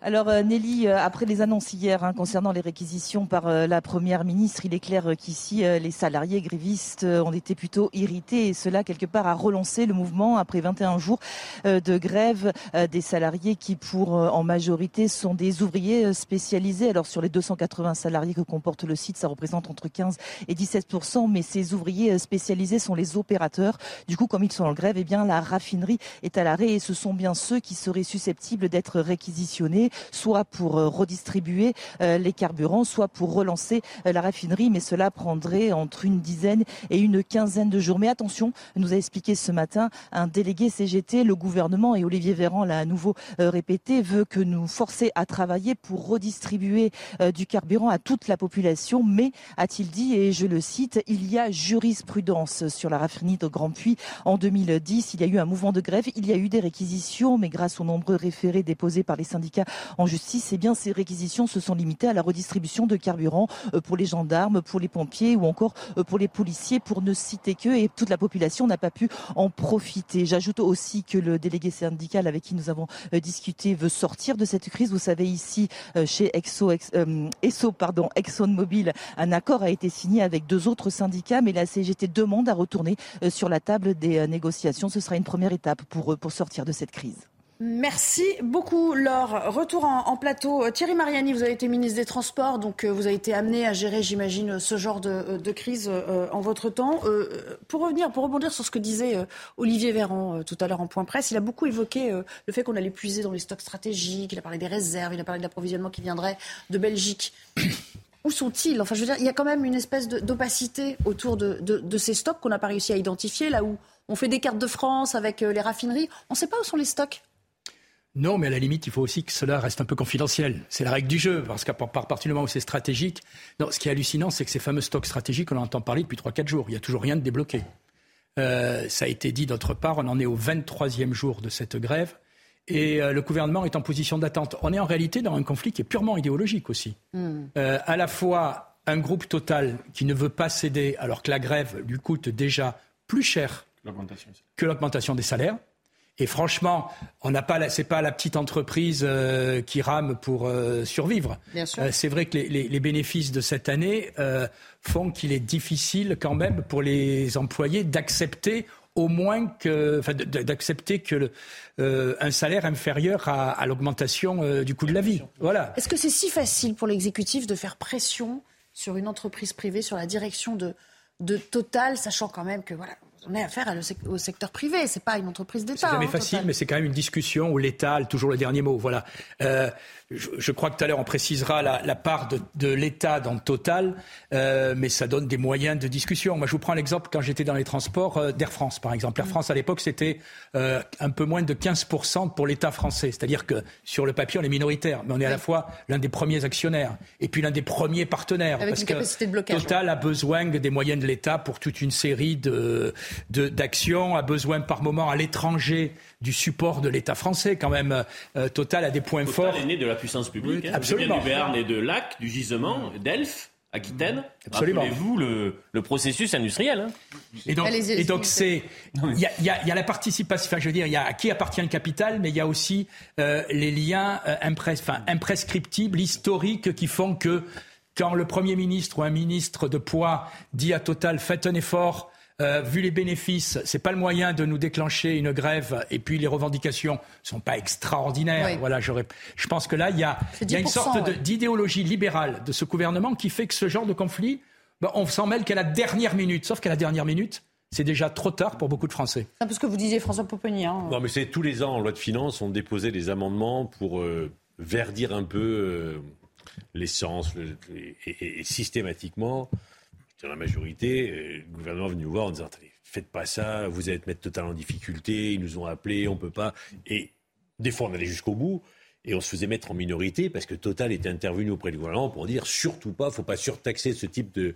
Alors euh, Nelly, euh, après les annonces hier hein, concernant les réquisitions par euh, la Première ministre, il est clair qu'ici, les salariés grévistes ont été plutôt irrités et cela, quelque part, a relancé le mouvement après 21 jours de grève des salariés qui, pour en majorité, sont des ouvriers spécialisés. Alors sur les 280 salariés que comporte le site, ça représente entre 15 et 17% mais ces ouvriers spécialisés sont les opérateurs. Du coup, comme ils sont en grève, eh bien la raffinerie est à l'arrêt et ce sont bien ceux qui seraient susceptibles d'être réquisitionnés soit pour euh, redistribuer euh, les carburants, soit pour relancer euh, la raffinerie. Mais cela prendrait entre une dizaine et une quinzaine de jours. Mais attention, nous a expliqué ce matin un délégué CGT, le gouvernement et Olivier Véran l'a à nouveau répété, veut que nous forcer à travailler pour redistribuer du carburant à toute la population. Mais, a-t-il dit, et je le cite, il y a jurisprudence sur la raffinerie de Grand Puy. En 2010, il y a eu un mouvement de grève, il y a eu des réquisitions, mais grâce aux nombreux référés déposés par les syndicats en justice, eh ces réquisitions se sont limitées à la redistribution de carburant euh, pour les gendarmes, pour les pompiers ou encore euh, pour les policiers, pour ne citer que, et toute la population n'a pas pu en profiter. J'ajoute aussi que le délégué syndical avec qui nous avons euh, discuté veut sortir de cette crise. Vous savez, ici, chez Exo, ExxonMobil, un accord a été signé avec deux autres syndicats, mais la CGT demande à retourner sur la table des négociations. Ce sera une première étape pour sortir de cette crise. Merci beaucoup, Laure. Retour en, plateau. Euh, Thierry Mariani, vous avez été ministre des Transports, donc euh, vous avez été amené à gérer, j'imagine, ce genre de, euh, crise en votre temps. pour revenir, pour rebondir sur ce que disait Olivier Véran tout à l'heure en point presse, il a beaucoup évoqué le fait qu'on allait puiser dans les stocks stratégiques, il a parlé des réserves, il a parlé de l'approvisionnement qui viendrait de Belgique. Où sont-ils? Enfin, je veux dire, il y a quand même une espèce d'opacité autour de, de ces stocks qu'on n'a pas réussi à identifier, là où on fait des cartes de France avec les raffineries. On ne sait pas où sont les stocks. Non, mais à la limite, il faut aussi que cela reste un peu confidentiel. C'est la règle du jeu, parce qu'à partir du moment où c'est stratégique, non, ce qui est hallucinant, c'est que ces fameux stocks stratégiques, on en entend parler depuis 3-4 jours. Il n'y a toujours rien de débloqué. Euh, ça a été dit d'autre part, on en est au 23e jour de cette grève, et euh, le gouvernement est en position d'attente. On est en réalité dans un conflit qui est purement idéologique aussi. Hmm. Euh, à la fois un groupe total qui ne veut pas céder, alors que la grève lui coûte déjà plus cher que l'augmentation des salaires. Et franchement, on n'a pas, c'est pas la petite entreprise euh, qui rame pour euh, survivre. Euh, c'est vrai que les, bénéfices de cette année font qu'il est difficile quand même pour les employés d'accepter au moins que, enfin, d'accepter que un salaire inférieur à, l'augmentation du coût de la vie. Voilà. Est-ce que c'est si facile pour l'exécutif de faire pression sur une entreprise privée, sur la direction de, de Total, sachant quand même que voilà, on a affaire au secteur privé, c'est pas une entreprise d'État. C'est jamais hein, facile, mais c'est quand même une discussion où l'État a toujours le dernier mot. Voilà. Euh, je, crois que tout à l'heure on précisera la, part de, l'État dans le total, euh, mais ça donne des moyens de discussion. Moi, je vous prends l'exemple quand j'étais dans les transports euh, d'Air France, par exemple. Air. France à l'époque, c'était euh, un peu moins de 15% pour l'État français, c'est-à-dire que sur le papier, on est minoritaire, mais on est à la fois l'un des premiers actionnaires et puis l'un des premiers partenaires, parce que de Total a besoin des moyens de l'État pour toute une série de d'actions, a besoin par moment à l'étranger du support de l'État français quand même. Euh, Total a des points Total forts. est né de la puissance publique. Hein. absolument. du Béarn et de Lac, du gisement, d'Elf. Aquitaine, Absolument. vous le, le, processus industriel. Hein. Et donc, et donc c'est, il y a, y, a, y a, la participation. Enfin, je veux dire, il y a à qui appartient le capital, mais il y a aussi euh, les liens euh, enfin, imprescriptibles, historiques, qui font que quand le premier ministre ou un ministre de poids dit à Total, faites un effort Euh, vu les bénéfices, c'est pas le moyen de nous déclencher une grève. Et puis les revendications sont pas extraordinaires. Voilà, je pense que là, il y a, une sorte d'idéologie libérale de ce gouvernement qui fait que ce genre de conflit, ben, on s'en mêle qu'à la dernière minute. Sauf qu'à la dernière minute, c'est déjà trop tard pour beaucoup de Français. C'est un peu ce que vous disiez, François Pouponi. Hein. Non, mais c'est tous les ans en loi de finances, on déposait des amendements pour euh, verdir un peu euh, l'essence et, systématiquement, dans la majorité, euh, le gouvernement est venu nous voir en disant attendez, faites pas ça, vous allez te mettre totalement en difficulté, ils nous ont appelés, on peut pas. Et des fois, on allait jusqu'au bout. Et on se faisait mettre en minorité parce que Total était intervenu auprès du gouvernement pour dire surtout pas, faut pas surtaxer ce type de,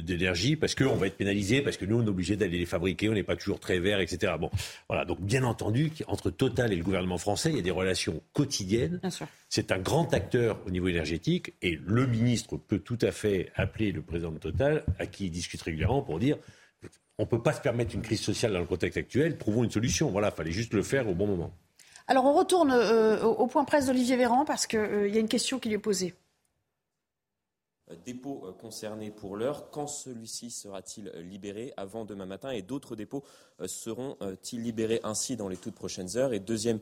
d'énergie parce qu'on va être pénalisé, parce que nous, on est obligé d'aller les fabriquer, on n'est pas toujours très vert, etc. Bon, voilà. Donc, bien entendu, entre Total et le gouvernement français, il y a des relations quotidiennes. C'est un grand acteur au niveau énergétique et le ministre peut tout à fait appeler le président de Total, à qui il discute régulièrement, pour dire on ne peut pas se permettre une crise sociale dans le contexte actuel, trouvons une solution. Voilà, il fallait juste le faire au bon moment. Alors, on retourne euh, au point presse d'Olivier Véran parce qu'il euh, y a une question qui lui est posée. Dépôts euh, concernés pour l'heure. Quand celui-ci sera-t-il libéré? Avant demain matin et d'autres dépôts seront-ils libérés ainsi dans les toutes prochaines heures? Et deuxième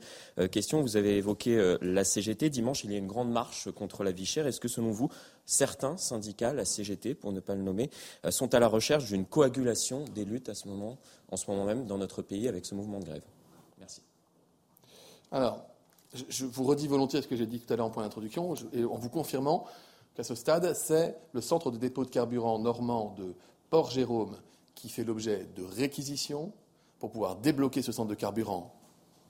question, vous avez évoqué la CGT. Dimanche, il y a une grande marche contre la vie chère. Est-ce que selon vous, certains syndicats, la CGT pour ne pas le nommer, sont à la recherche d'une coagulation des luttes à ce moment, en ce moment même dans notre pays avec ce mouvement de grève? Alors, je vous redis volontiers ce que j'ai dit tout à l'heure en point d'introduction, en vous confirmant à ce stade, c'est le centre de dépôt de carburant normand de Port-Jérôme qui fait l'objet de réquisitions pour pouvoir débloquer ce centre de carburant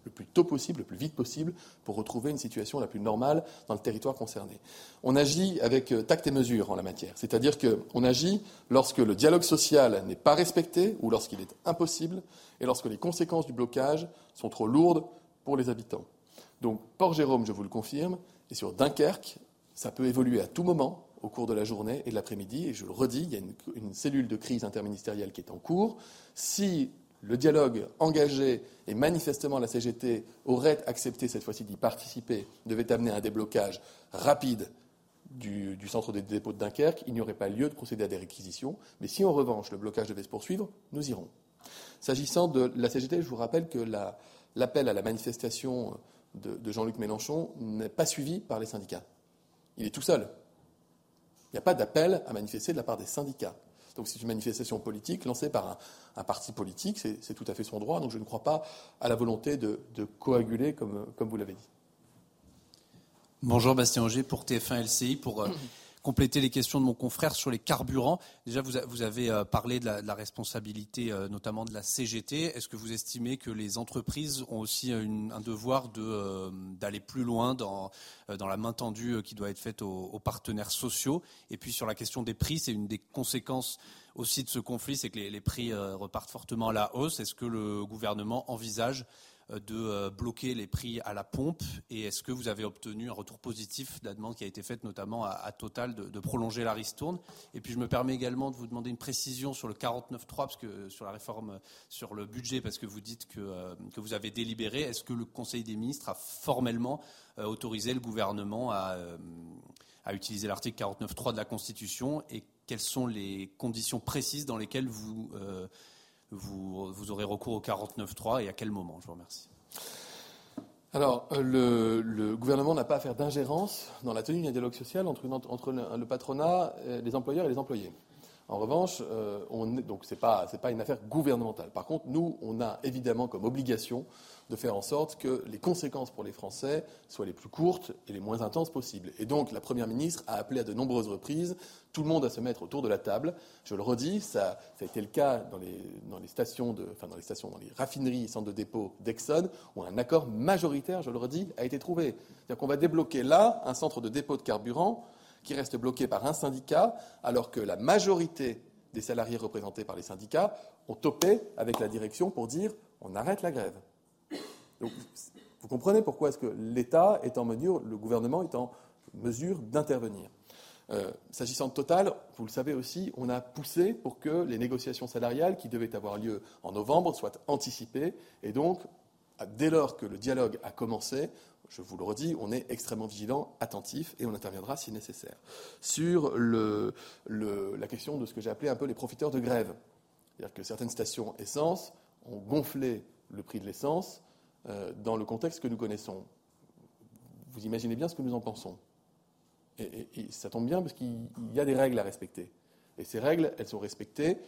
le plus tôt possible, le plus vite possible, pour retrouver une situation la plus normale dans le territoire concerné. On agit avec euh, tact et mesure en la matière, c'est-à-dire qu'on agit lorsque le dialogue social n'est pas respecté ou lorsqu'il est impossible et lorsque les conséquences du blocage sont trop lourdes pour les habitants. Donc Port-Jérôme, je vous le confirme, et sur Dunkerque, ça peut évoluer à tout moment au cours de la journée et de l'après-midi. Et je le redis, il y a une, cellule de crise interministérielle qui est en cours. Si le dialogue engagé et manifestement la CGT aurait accepté cette fois-ci d'y participer, devait amener un déblocage rapide du, centre des dépôts de Dunkerque, il n'y aurait pas lieu de procéder à des réquisitions. Mais si en revanche le blocage devait se poursuivre, nous irons. S'agissant de la CGT, je vous rappelle que l'appel à la manifestation de Jean-Luc Mélenchon n'est pas suivi par les syndicats. Il est tout seul. Il n'y a pas d'appel à manifester de la part des syndicats. Donc c'est une manifestation politique lancée par un, parti politique, c'est tout à fait son droit. Donc je ne crois pas à la volonté de, coaguler, comme, vous l'avez dit. Bonjour Bastien Auger pour TF1 LCI. Pour euh, compléter les questions de mon confrère sur les carburants. Déjà, vous, avez euh, parlé de la, responsabilité, euh, notamment de la CGT. Est-ce que vous estimez que les entreprises ont aussi un devoir euh, d'aller plus loin dans, la main tendue qui doit être faite aux, partenaires sociaux? Et puis sur la question des prix, c'est une des conséquences aussi de ce conflit, c'est que les prix repartent fortement à la hausse. Est-ce que le gouvernement envisage euh, de euh, bloquer les prix à la pompe Et est-ce que vous avez obtenu un retour positif de la demande qui a été faite notamment à, Total de, prolonger la ristourne? Et puis je me permets également de vous demander une précision sur le 49.3, parce que sur la réforme, sur le budget, parce que vous dites que, euh, que vous avez délibéré. Est-ce que le Conseil des ministres a formellement autorisé le gouvernement à, à utiliser l'article 49.3 de la Constitution? Et quelles sont les conditions précises dans lesquelles vous vous, aurez recours au 49.3 et à quel moment? Je vous remercie. Alors, euh, le, gouvernement n'a pas à faire d'ingérence dans la tenue d'un dialogue social entre, le, patronat, les employeurs et les employés. En revanche, euh, on, donc pas, une affaire gouvernementale. Par contre, nous, on a évidemment comme obligation de faire en sorte que les conséquences pour les Français soient les plus courtes et les moins intenses possibles. Et donc, la Première ministre a appelé à de nombreuses reprises tout le monde à se mettre autour de la table. Je le redis, ça, a été le cas dans les, stations, de, enfin dans les stations, dans les raffineries centres de dépôt d'Exxon, où un accord majoritaire, je le redis, a été trouvé. C'est-à-dire qu'on va débloquer là un centre de dépôt de carburant qui reste bloqué par un syndicat, alors que la majorité des salariés représentés par les syndicats ont topé avec la direction pour dire on arrête la grève. Donc, vous comprenez pourquoi est-ce que l'État est en mesure, le gouvernement est en mesure d'intervenir. Euh, s'agissant de Total, vous le savez aussi, on a poussé pour que les négociations salariales qui devaient avoir lieu en novembre soient anticipées. Et donc, dès lors que le dialogue a commencé, je vous le redis, on est extrêmement vigilant, attentif et on interviendra si nécessaire. Sur la question de ce que j'ai appelé un peu les profiteurs de grève, C'est-à-dire que certaines stations essence ont gonflé le prix de l'essence dans le contexte que nous connaissons. Vous imaginez bien ce que nous en pensons. Et, et ça tombe bien parce qu'il y a des règles à respecter. Et ces règles, elles sont respectées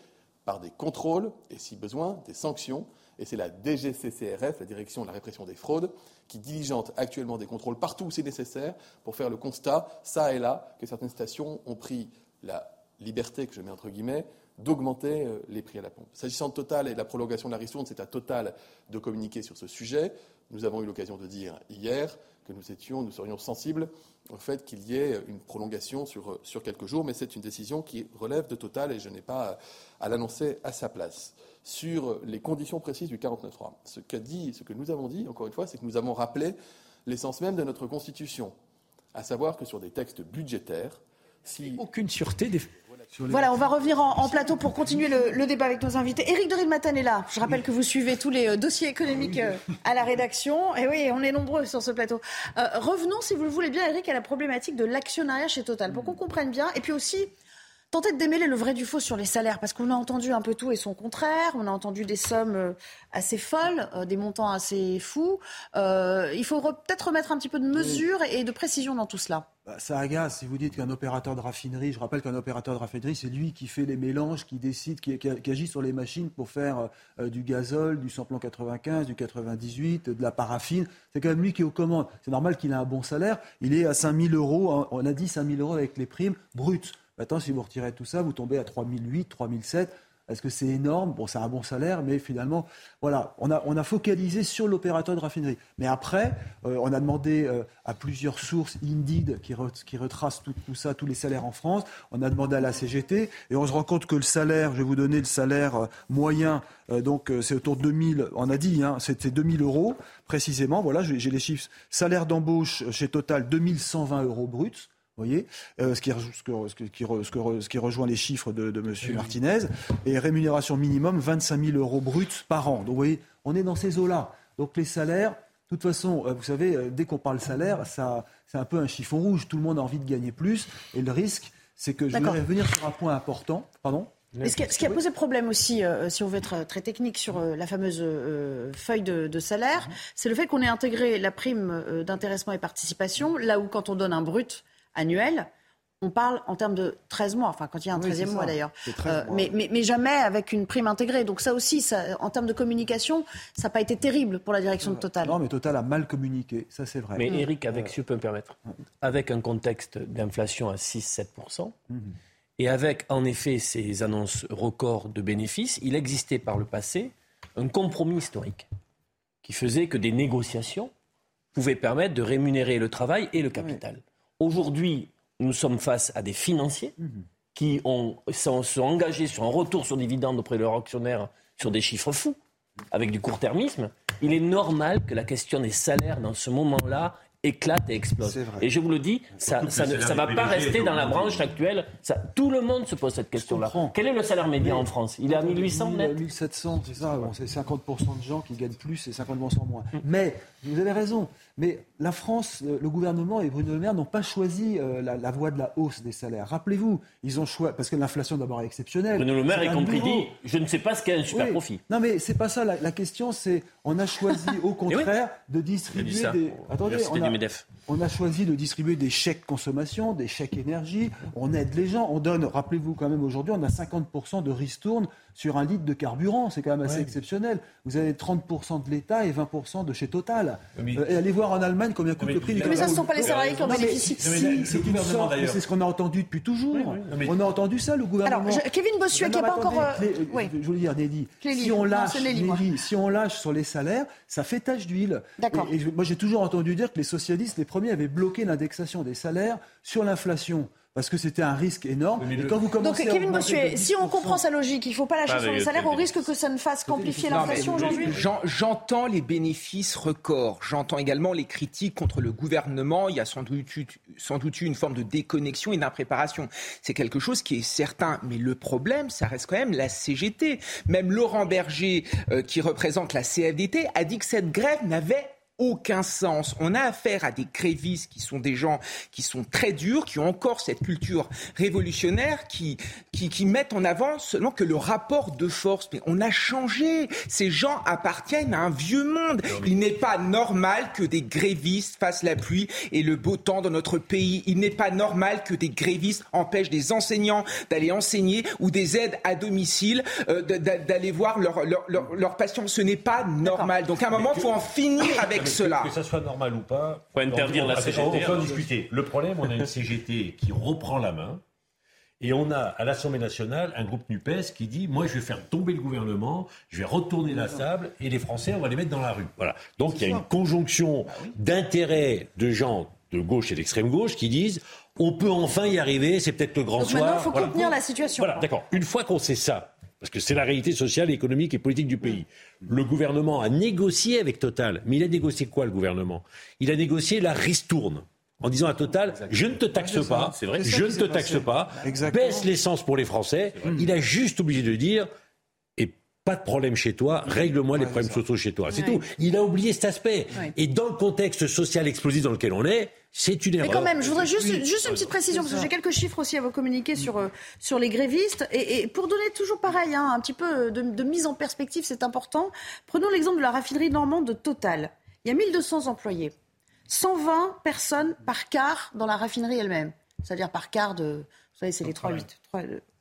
par des contrôles et, si besoin, des sanctions. Et c'est la DGCCRF, la Direction de la répression des fraudes, qui diligente actuellement des contrôles partout où c'est nécessaire pour faire le constat, ça et là, que certaines stations ont pris la liberté, que je mets entre guillemets, d'augmenter euh, les prix à la pompe. S'agissant de Total et de la prolongation de la ristourne, c'est à Total de communiquer sur ce sujet. Nous avons eu l'occasion de dire hier que nous serions sensibles au fait qu'il y ait une prolongation sur, sur quelques jours, mais c'est une décision qui relève de Total et je n'ai pas à l'annoncer à sa place. Sur les conditions précises du 49.3, ce, dit, ce que nous avons dit, encore une fois, c'est que nous avons rappelé l'essence même de notre Constitution, à savoir que sur des textes budgétaires. Aucune sûreté des voilà, on va revenir en, plateau pour continuer le, débat avec nos invités. Éric de Matin est là. Je rappelle que vous suivez tous les euh, dossiers économiques euh, à la rédaction. Et oui, on est nombreux sur ce plateau. Euh, revenons, si vous le voulez bien, Éric, à la problématique de l'actionnariat chez Total, pour qu'on comprenne bien. Et puis aussi, tenter de démêler le vrai du faux sur les salaires, parce qu'on a entendu un peu tout et son contraire, on a entendu des sommes assez folles, des montants assez fous. il faut peut-être remettre un petit peu de mesure et de précision dans tout cela. Bah, ça agace si vous dites qu'un opérateur de raffinerie, je rappelle qu'un opérateur de raffinerie, c'est lui qui fait les mélanges, qui décide, qui, agit sur les machines pour faire euh, du gazole, du samplon 95, du 98, de la paraffine. C'est quand même lui qui est aux commandes. C'est normal qu'il ait un bon salaire. Il est à 5 000 euros, on a dit 5 000 euros avec les primes brutes. Maintenant, si vous retirez tout ça, vous tombez à 3 008, 3 007. Est-ce que c'est énorme? Bon, c'est un bon salaire, mais finalement, voilà, on a, focalisé sur l'opérateur de raffinerie. Mais après, euh, on a demandé euh, à plusieurs sources, Indeed, qui, retracent tout, ça, tous les salaires en France. On a demandé à la CGT, et on se rend compte que le salaire, je vais vous donner le salaire euh, moyen, donc c'est autour de 2000, on a dit, hein, c'était 2000 euros précisément. Voilà, j'ai les chiffres. Salaire d'embauche chez Total, 2120 euros bruts voyez, ce, qui, ce, qui, rejoint les chiffres de, de M. Martinez, et rémunération minimum 25 000 euros bruts par an. Donc vous voyez, on est dans ces eaux-là. Donc les salaires, de toute façon, euh, vous savez, euh, dès qu'on parle salaire, ça, c'est un peu un chiffon rouge. Tout le monde a envie de gagner plus. Et le risque, c'est que je vais revenir sur un point important. Pardon? Ce, qui a, posé problème aussi, euh, si on veut être très technique sur la fameuse feuille de, de salaire, mhm. c'est le fait qu'on ait intégré la prime d'intéressement et participation, là où quand on donne un brut, annuel, on parle en termes de 13 mois, enfin quand il y a un 13e mois d'ailleurs, euh, mais, mais, jamais avec une prime intégrée. Donc ça aussi, ça, en termes de communication, ça n'a pas été terrible pour la direction de Total. Non, mais Total a mal communiqué, ça c'est vrai. Mais Eric, avec, si je peux me permettre, avec un contexte d'inflation à 6-7%, mhm. et avec en effet ces annonces records de bénéfices, il existait par le passé un compromis historique qui faisait que des négociations pouvaient permettre de rémunérer le travail et le capital. Aujourd'hui, nous sommes face à des financiers qui ont, sont, engagés sur un retour sur dividende auprès de leurs actionnaires sur des chiffres fous, avec du court-termisme. Il est normal que la question des salaires dans ce moment-là éclate et explose. Et je vous le dis, ça ne va pas rester dans la branche actuelle. Ça, tout le monde se pose cette question-là. Quel est le salaire médian en France? Il est à 1800 net? 1700, c'est ça. c'est 50% de gens qui gagnent plus et 50% moins. Mais vous avez raison. Mais la France, le gouvernement et Bruno Le Maire n'ont pas choisi euh, la, voie de la hausse des salaires. Rappelez-vous, ils ont choisi parce que l'inflation d'abord est exceptionnelle. Bruno Le Maire, y compris, dit je ne sais pas ce qu'est un super profit. Non, mais c'est pas ça. La, question, c'est on a choisi au contraire de distribuer des. Attendez, on a, on a choisi de distribuer des chèques consommation, des chèques énergie. On aide les gens. On donne. Rappelez-vous quand même aujourd'hui, on a 50% de ristourne sur un litre de carburant. C'est quand même assez exceptionnel. Vous avez 30% de l'État et 20% de chez Total. Euh, et allez voir en Allemagne combien coûte le prix du carburant. Mais ça ne sont pas les salariés qui en bénéficient. C'est ce qu'on a entendu depuis toujours. On a entendu ça, le gouvernement. Alors, Kevin Bossuet, qui n'est pas encore. Euh, je voulais dire, Nelly, si on lâche, si on lâche sur les salaires, ça fait tache d'huile. D'accord. Et moi, j'ai toujours entendu dire que les socialistes, les premiers, avaient bloqué l'indexation des salaires sur l'inflation parce que c'était un risque énorme. quand vous Donc, Kevin Bossuet, si on comprend sa logique, il ne faut pas lâcher sur les salaires au risque que ça ne fasse qu'amplifier l'inflation aujourd'hui J'entends les bénéfices records. J'entends également les critiques contre le gouvernement. Il y a sans doute, eu, sans doute une forme de déconnexion et d'impréparation. C'est quelque chose qui est certain. Mais le problème, ça reste quand même la CGT. Même Laurent Berger, euh, qui représente la CFDT, a dit que cette grève n'avait aucun sens. On a affaire à des grévistes qui sont des gens qui sont très durs, qui ont encore cette culture révolutionnaire, qui, qui, qui mettent en avant seulement que le rapport de force. Mais on a changé. Ces gens appartiennent à un vieux monde. Il n'est pas normal que des grévistes fassent la pluie et le beau temps dans notre pays. Il n'est pas normal que des grévistes empêchent des enseignants d'aller enseigner ou des aides à domicile euh, d'aller voir leurs leur, leur, leur patients. Ce n'est pas normal. Donc à un moment, il faut en finir avec cela. Que ça soit normal ou pas, faut interdire la CGT. On peut en discuter. Le problème, on a une CGT qui reprend la main. Et on a à l'Assemblée nationale un groupe NUPES qui dit Moi, je vais faire tomber le gouvernement, je vais retourner la table et les Français, on va les mettre dans la rue. Voilà. Donc il y a une conjonction d'intérêts de gens de gauche et d'extrême gauche qui disent On peut enfin y arriver, c'est peut-être le grand Donc soir. maintenant, il faut Voilà. contenir la situation. Voilà, d'accord. Une fois qu'on sait ça, parce que c'est la réalité sociale, économique et politique du pays, le gouvernement a négocié avec Total. Mais il a négocié quoi, le gouvernement? Il a négocié la ristourne. En disant à Total, je ne te taxe pas, c'est vrai. je ne te taxe passé. pas, Exactement. baisse l'essence pour les Français. Il a juste obligé de dire, pas de problème chez toi, règle-moi les problèmes sociaux chez toi. C'est Ouais. tout. Il a oublié cet aspect. Ouais. Et dans le contexte social explosif dans lequel on est, c'est une erreur. Mais quand même, je voudrais juste, une petite précision, parce que j'ai quelques chiffres aussi à vous communiquer sur, euh, sur les grévistes. Et, et pour donner toujours pareil, hein, un petit peu de, de mise en perspective, c'est important. Prenons l'exemple de la raffinerie normande de Total. Il y a 1200 employés. 120 personnes par quart dans la raffinerie elle-même. C'est-à-dire par quart de... Vous savez, c'est les 3-8.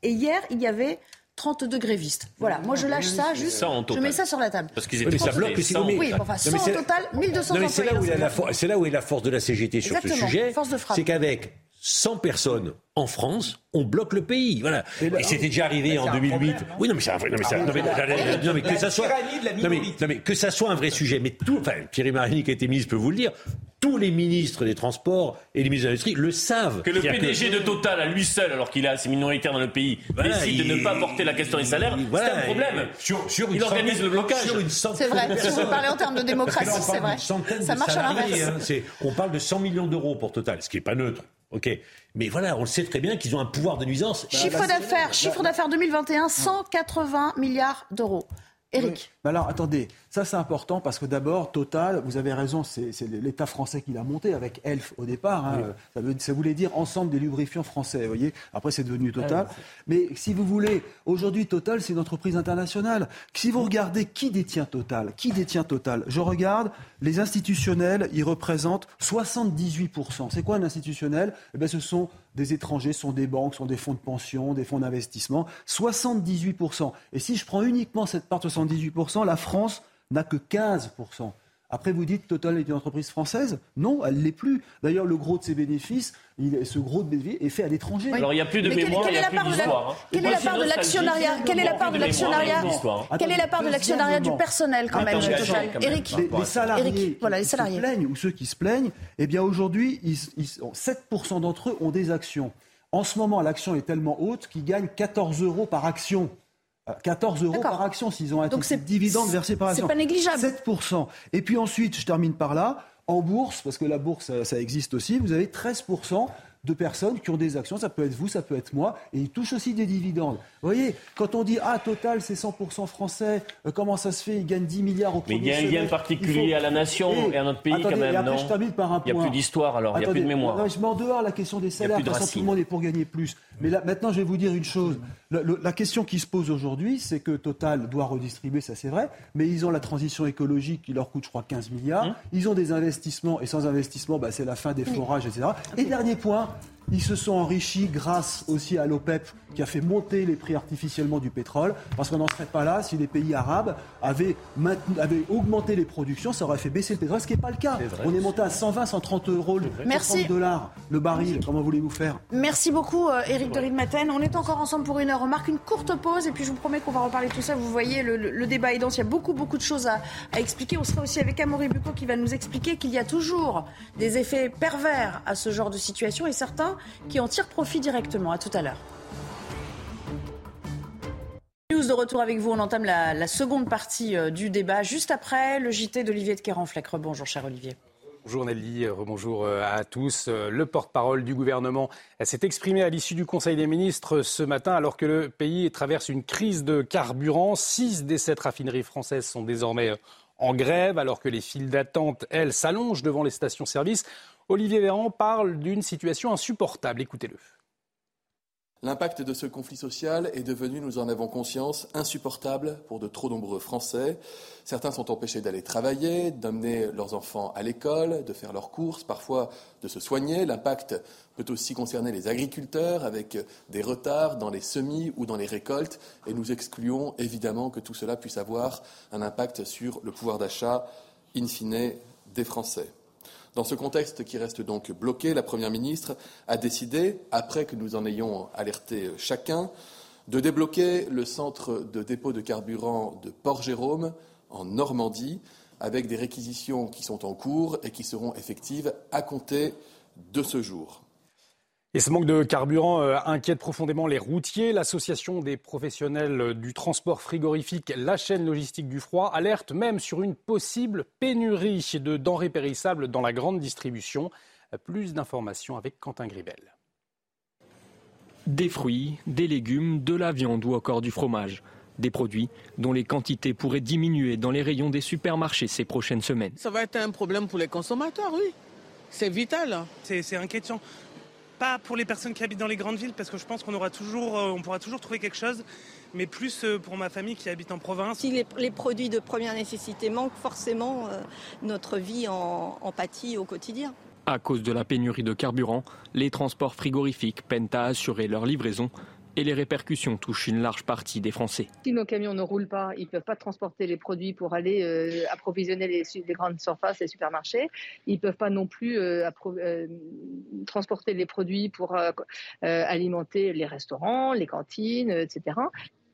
Et hier, il y avait 32 grévistes. Voilà, moi je lâche ça, juste, 100 en je mets ça sur la table. Parce qu'ils étaient Oui, mais ça 32. bloque aussi. Oui, enfin, Non, 100 mais au c'est- total, 1200 Non, mais c'est là, où employés. il y a la ce for- c'est là où est la force de la CGT sur Exactement, ce sujet. C'est qu'avec 100 personnes en France, on bloque le pays. Voilà. Et, c'était déjà arrivé en c'est un 2008. problème, non oui, non, mais c'est un vrai. Non, mais, un- Ah, non, mais- non, que ça soit. tyrannie de la non, mais, que ça soit un vrai sujet. Mais tout. Enfin, Thierry Marini, qui a été ministre, peut vous le dire. Tous les ministres des Transports et les ministres de l'Industrie le savent. Que le PDG de Total, à lui seul, alors qu'il est assez minoritaire dans le pays, Voilà, décide de ne pas porter la question des salaires, Voilà, c'est un problème. sur- sur il organise centaine- le blocage. C'est vrai, si on veut parler en termes de démocratie, c'est vrai. Ça marche à l'inverse. hein. On parle de 100 millions d'euros pour Total, ce qui n'est pas neutre. Ok, mais voilà, on le sait très bien qu'ils ont un pouvoir de nuisance. Chiffre d'affaires, chiffre d'affaires 2021, 180 milliards d'euros. Eric. Mais alors, attendez, ça c'est important parce que d'abord, Total, vous avez raison, c'est l'État français qui l'a monté avec Elf au départ. hein. ça, veut- ça voulait dire ensemble des lubrifiants français, vous voyez. Après, c'est devenu Total. Mais si vous voulez, aujourd'hui, Total, c'est une entreprise internationale. Si vous regardez qui détient Total, qui détient Total, je regarde les institutionnels, ils représentent 78%. C'est quoi un institutionnel? Eh ben, Ce sont des étrangers, sont des banques, sont des fonds de pension, des fonds d'investissement. 78%. Et si je prends uniquement cette part de 78%, la France n'a que 15%. Après, vous dites Total est une entreprise française Non, elle ne l'est plus. D'ailleurs, le gros de ses bénéfices, il- ce gros de bénéfices est fait à l'étranger. Alors, il n'y a plus de Mais quelle- mémoire, quelle il n'y est a la plus part de la- d'histoire. hein. Quelle est la part de l'actionnariat Quelle est la part de l'actionnariat. Quelle est la part de l'actionnariat du personnel quand même Total. Eric. Les, salariés, Eric, voilà, les qui salariés. se plaignent ou ceux qui se plaignent, eh bien aujourd'hui, ils- ils- 7% d'entre eux ont des actions. En ce moment, l'action est tellement haute qu'ils gagnent 14 euros par action. Euh, 14 euros par action s'ils ont un Donc dividende versé par c'est action. pas négligeable. 7%. Et puis ensuite, je termine par là, en bourse, parce que la bourse, ça, ça existe aussi, vous avez 13% de personnes qui ont des actions, ça peut être vous, ça peut être moi, et ils touchent aussi des dividendes. Vous voyez, quand on dit ah Total c'est 100% français, euh, comment ça se fait, ils gagnent 10 milliards au Mais il y a un lien particulier faut- à la nation et à notre pays attendez, quand même, et après, non je termine par un Il y a plus d'histoire, alors, il y a plus de mémoire. non, je mets en dehors la question des salaires, de toute façon, tout le monde est pour gagner plus. Mais là, maintenant, je vais vous dire une chose. La question qui se pose aujourd'hui, c'est que Total doit redistribuer, ça c'est vrai, mais ils ont la transition écologique qui leur coûte, je crois, 15 milliards. Hum. Ils ont des investissements, et sans investissement, bah, c'est la fin des forages, etc. Et dernier point, Ciao. Ils se sont enrichis grâce aussi à l'OPEP qui a fait monter les prix artificiellement du pétrole, parce qu'on n'en serait pas là si les pays arabes avaient, maintenu- avaient augmenté les productions, ça aurait fait baisser le pétrole, ce qui n'est pas le cas. On est monté à 120, 130 euros, 130 Merci. dollars le baril. Comment voulez-vous faire? Merci beaucoup, euh, Éric de Ridmaten. On est encore ensemble pour une heure. On marque une courte pause et puis je vous promets qu'on va reparler de tout ça. Vous voyez, le, le- le débat est dense. Il y a beaucoup, beaucoup de choses à, à expliquer. On sera aussi avec Amaury Bucco qui va nous expliquer qu'il y a toujours des effets pervers à ce genre de situation et certains qui en tirent profit directement. À tout à l'heure. News de retour avec vous. On entame la, seconde partie euh, du débat juste après le JT d'Olivier de Kéranfleck. Bonjour, cher Olivier. Bonjour Nelly, euh, bonjour à tous. Euh, Le porte-parole du gouvernement euh, s'est exprimé à l'issue du Conseil des ministres ce matin alors que le pays traverse une crise de carburant. Six des sept raffineries françaises sont désormais euh, en grève alors que les files d'attente, elles, s'allongent devant les stations-service. Olivier Véran parle d'une situation insupportable. Écoutez-le. L'impact de ce conflit social est devenu, nous en avons conscience, insupportable pour de trop nombreux Français. Certains sont empêchés d'aller travailler, d'amener leurs enfants à l'école, de faire leurs courses, parfois de se soigner. L'impact peut aussi concerner les agriculteurs avec des retards dans les semis ou dans les récoltes. Et nous excluons évidemment que tout cela puisse avoir un impact sur le pouvoir d'achat in fine des Français. Dans ce contexte qui reste donc bloqué, la Première ministre a décidé, après que nous en ayons alerté chacun, de débloquer le centre de dépôt de carburant de Port-Jérôme en Normandie, avec des réquisitions qui sont en cours et qui seront effectives à compter de ce jour. Et ce manque de carburant euh, inquiète profondément les routiers. L'association des professionnels du transport frigorifique, la chaîne logistique du froid, alerte même sur une possible pénurie de denrées périssables dans la grande distribution. Plus d'informations avec Quentin Gribel. Des fruits, des légumes, de la viande ou encore du fromage. Des produits dont les quantités pourraient diminuer dans les rayons des supermarchés ces prochaines semaines. Ça va être un problème pour les consommateurs, oui. C'est vital. C'est inquiétant pas pour les personnes qui habitent dans les grandes villes, parce que je pense qu'on aura toujours, euh, on pourra toujours trouver quelque chose, mais plus euh, pour ma famille qui habite en province. Si les, produits de première nécessité manquent, forcément, euh, notre vie en, en pâtit au quotidien. À cause de la pénurie de carburant, les transports frigorifiques peinent à assurer leur livraison et les répercussions touchent une large partie des Français. Si nos camions ne roulent pas, ils ne peuvent pas transporter les produits pour aller euh, approvisionner les, grandes surfaces, les supermarchés. Ils ne peuvent pas non plus euh, euh, transporter les produits pour alimenter les restaurants, les cantines, etc.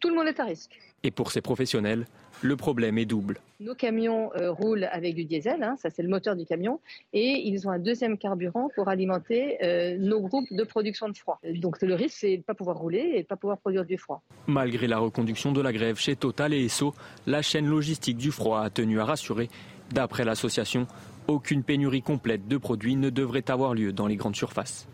Tout le monde est à risque. Et pour ces professionnels, le problème est double. Nos camions euh, roulent avec du diesel, hein, ça c'est le moteur du camion, et ils ont un deuxième carburant pour alimenter euh, nos groupes de production de froid. Donc le risque, c'est de ne pas pouvoir rouler et de ne pas pouvoir produire du froid. Malgré la reconduction de la grève chez Total et Esso, la chaîne logistique du froid a tenu à rassurer. D'après l'association, aucune pénurie complète de produits ne devrait avoir lieu dans les grandes surfaces.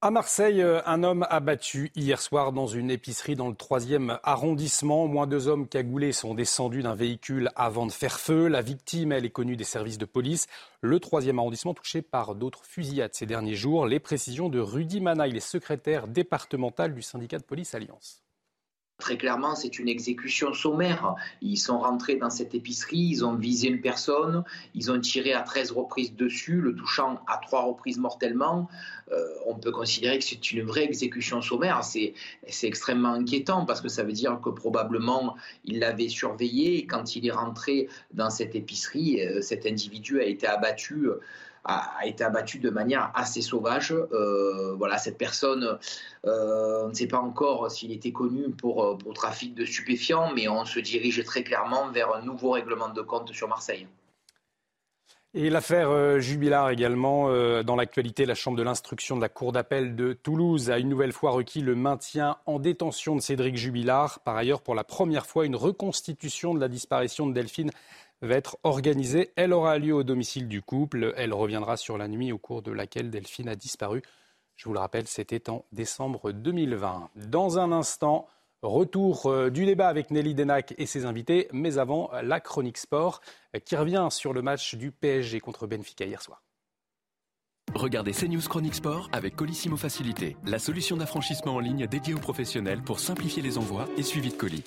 À Marseille, euh, un homme abattu hier soir dans une épicerie dans le troisième arrondissement. Au moins deux hommes cagoulés sont descendus d'un véhicule avant de faire feu. La victime, elle est connue des services de police. Le troisième arrondissement touché par d'autres fusillades ces derniers jours. Les précisions de Rudy Manaille, le secrétaire départemental du syndicat de police Alliance. Très clairement, c'est une exécution sommaire. Ils sont rentrés dans cette épicerie, ils ont visé une personne, ils ont tiré à 13 reprises dessus, le touchant à trois reprises mortellement. Euh, on peut considérer que c'est une vraie exécution sommaire. C'est extrêmement inquiétant parce que ça veut dire que probablement il l'avait surveillé et quand il est rentré dans cette épicerie, euh, cet individu a été abattu a, été abattu de manière assez sauvage. Euh, voilà, cette personne, euh, on ne sait pas encore s'il était connu pour, euh, pour trafic de stupéfiants, mais on se dirige très clairement vers un nouveau règlement de compte sur Marseille. Et l'affaire Jubilard également, dans l'actualité, la Chambre de l'instruction de la Cour d'appel de Toulouse a une nouvelle fois requis le maintien en détention de Cédric Jubilard. Par ailleurs, pour la première fois, une reconstitution de la disparition de Delphine va être organisée. Elle aura lieu au domicile du couple. Elle reviendra sur la nuit au cours de laquelle Delphine a disparu. Je vous le rappelle, c'était en décembre 2020. Dans un instant, retour euh, du débat avec Nelly Denac et ses invités, mais avant, la chronique sport qui revient sur le match du PSG contre Benfica hier soir. Regardez CNews Chronique Sport avec Colissimo Facilité, la solution d'affranchissement en ligne dédiée aux professionnels pour simplifier les envois et suivi de colis.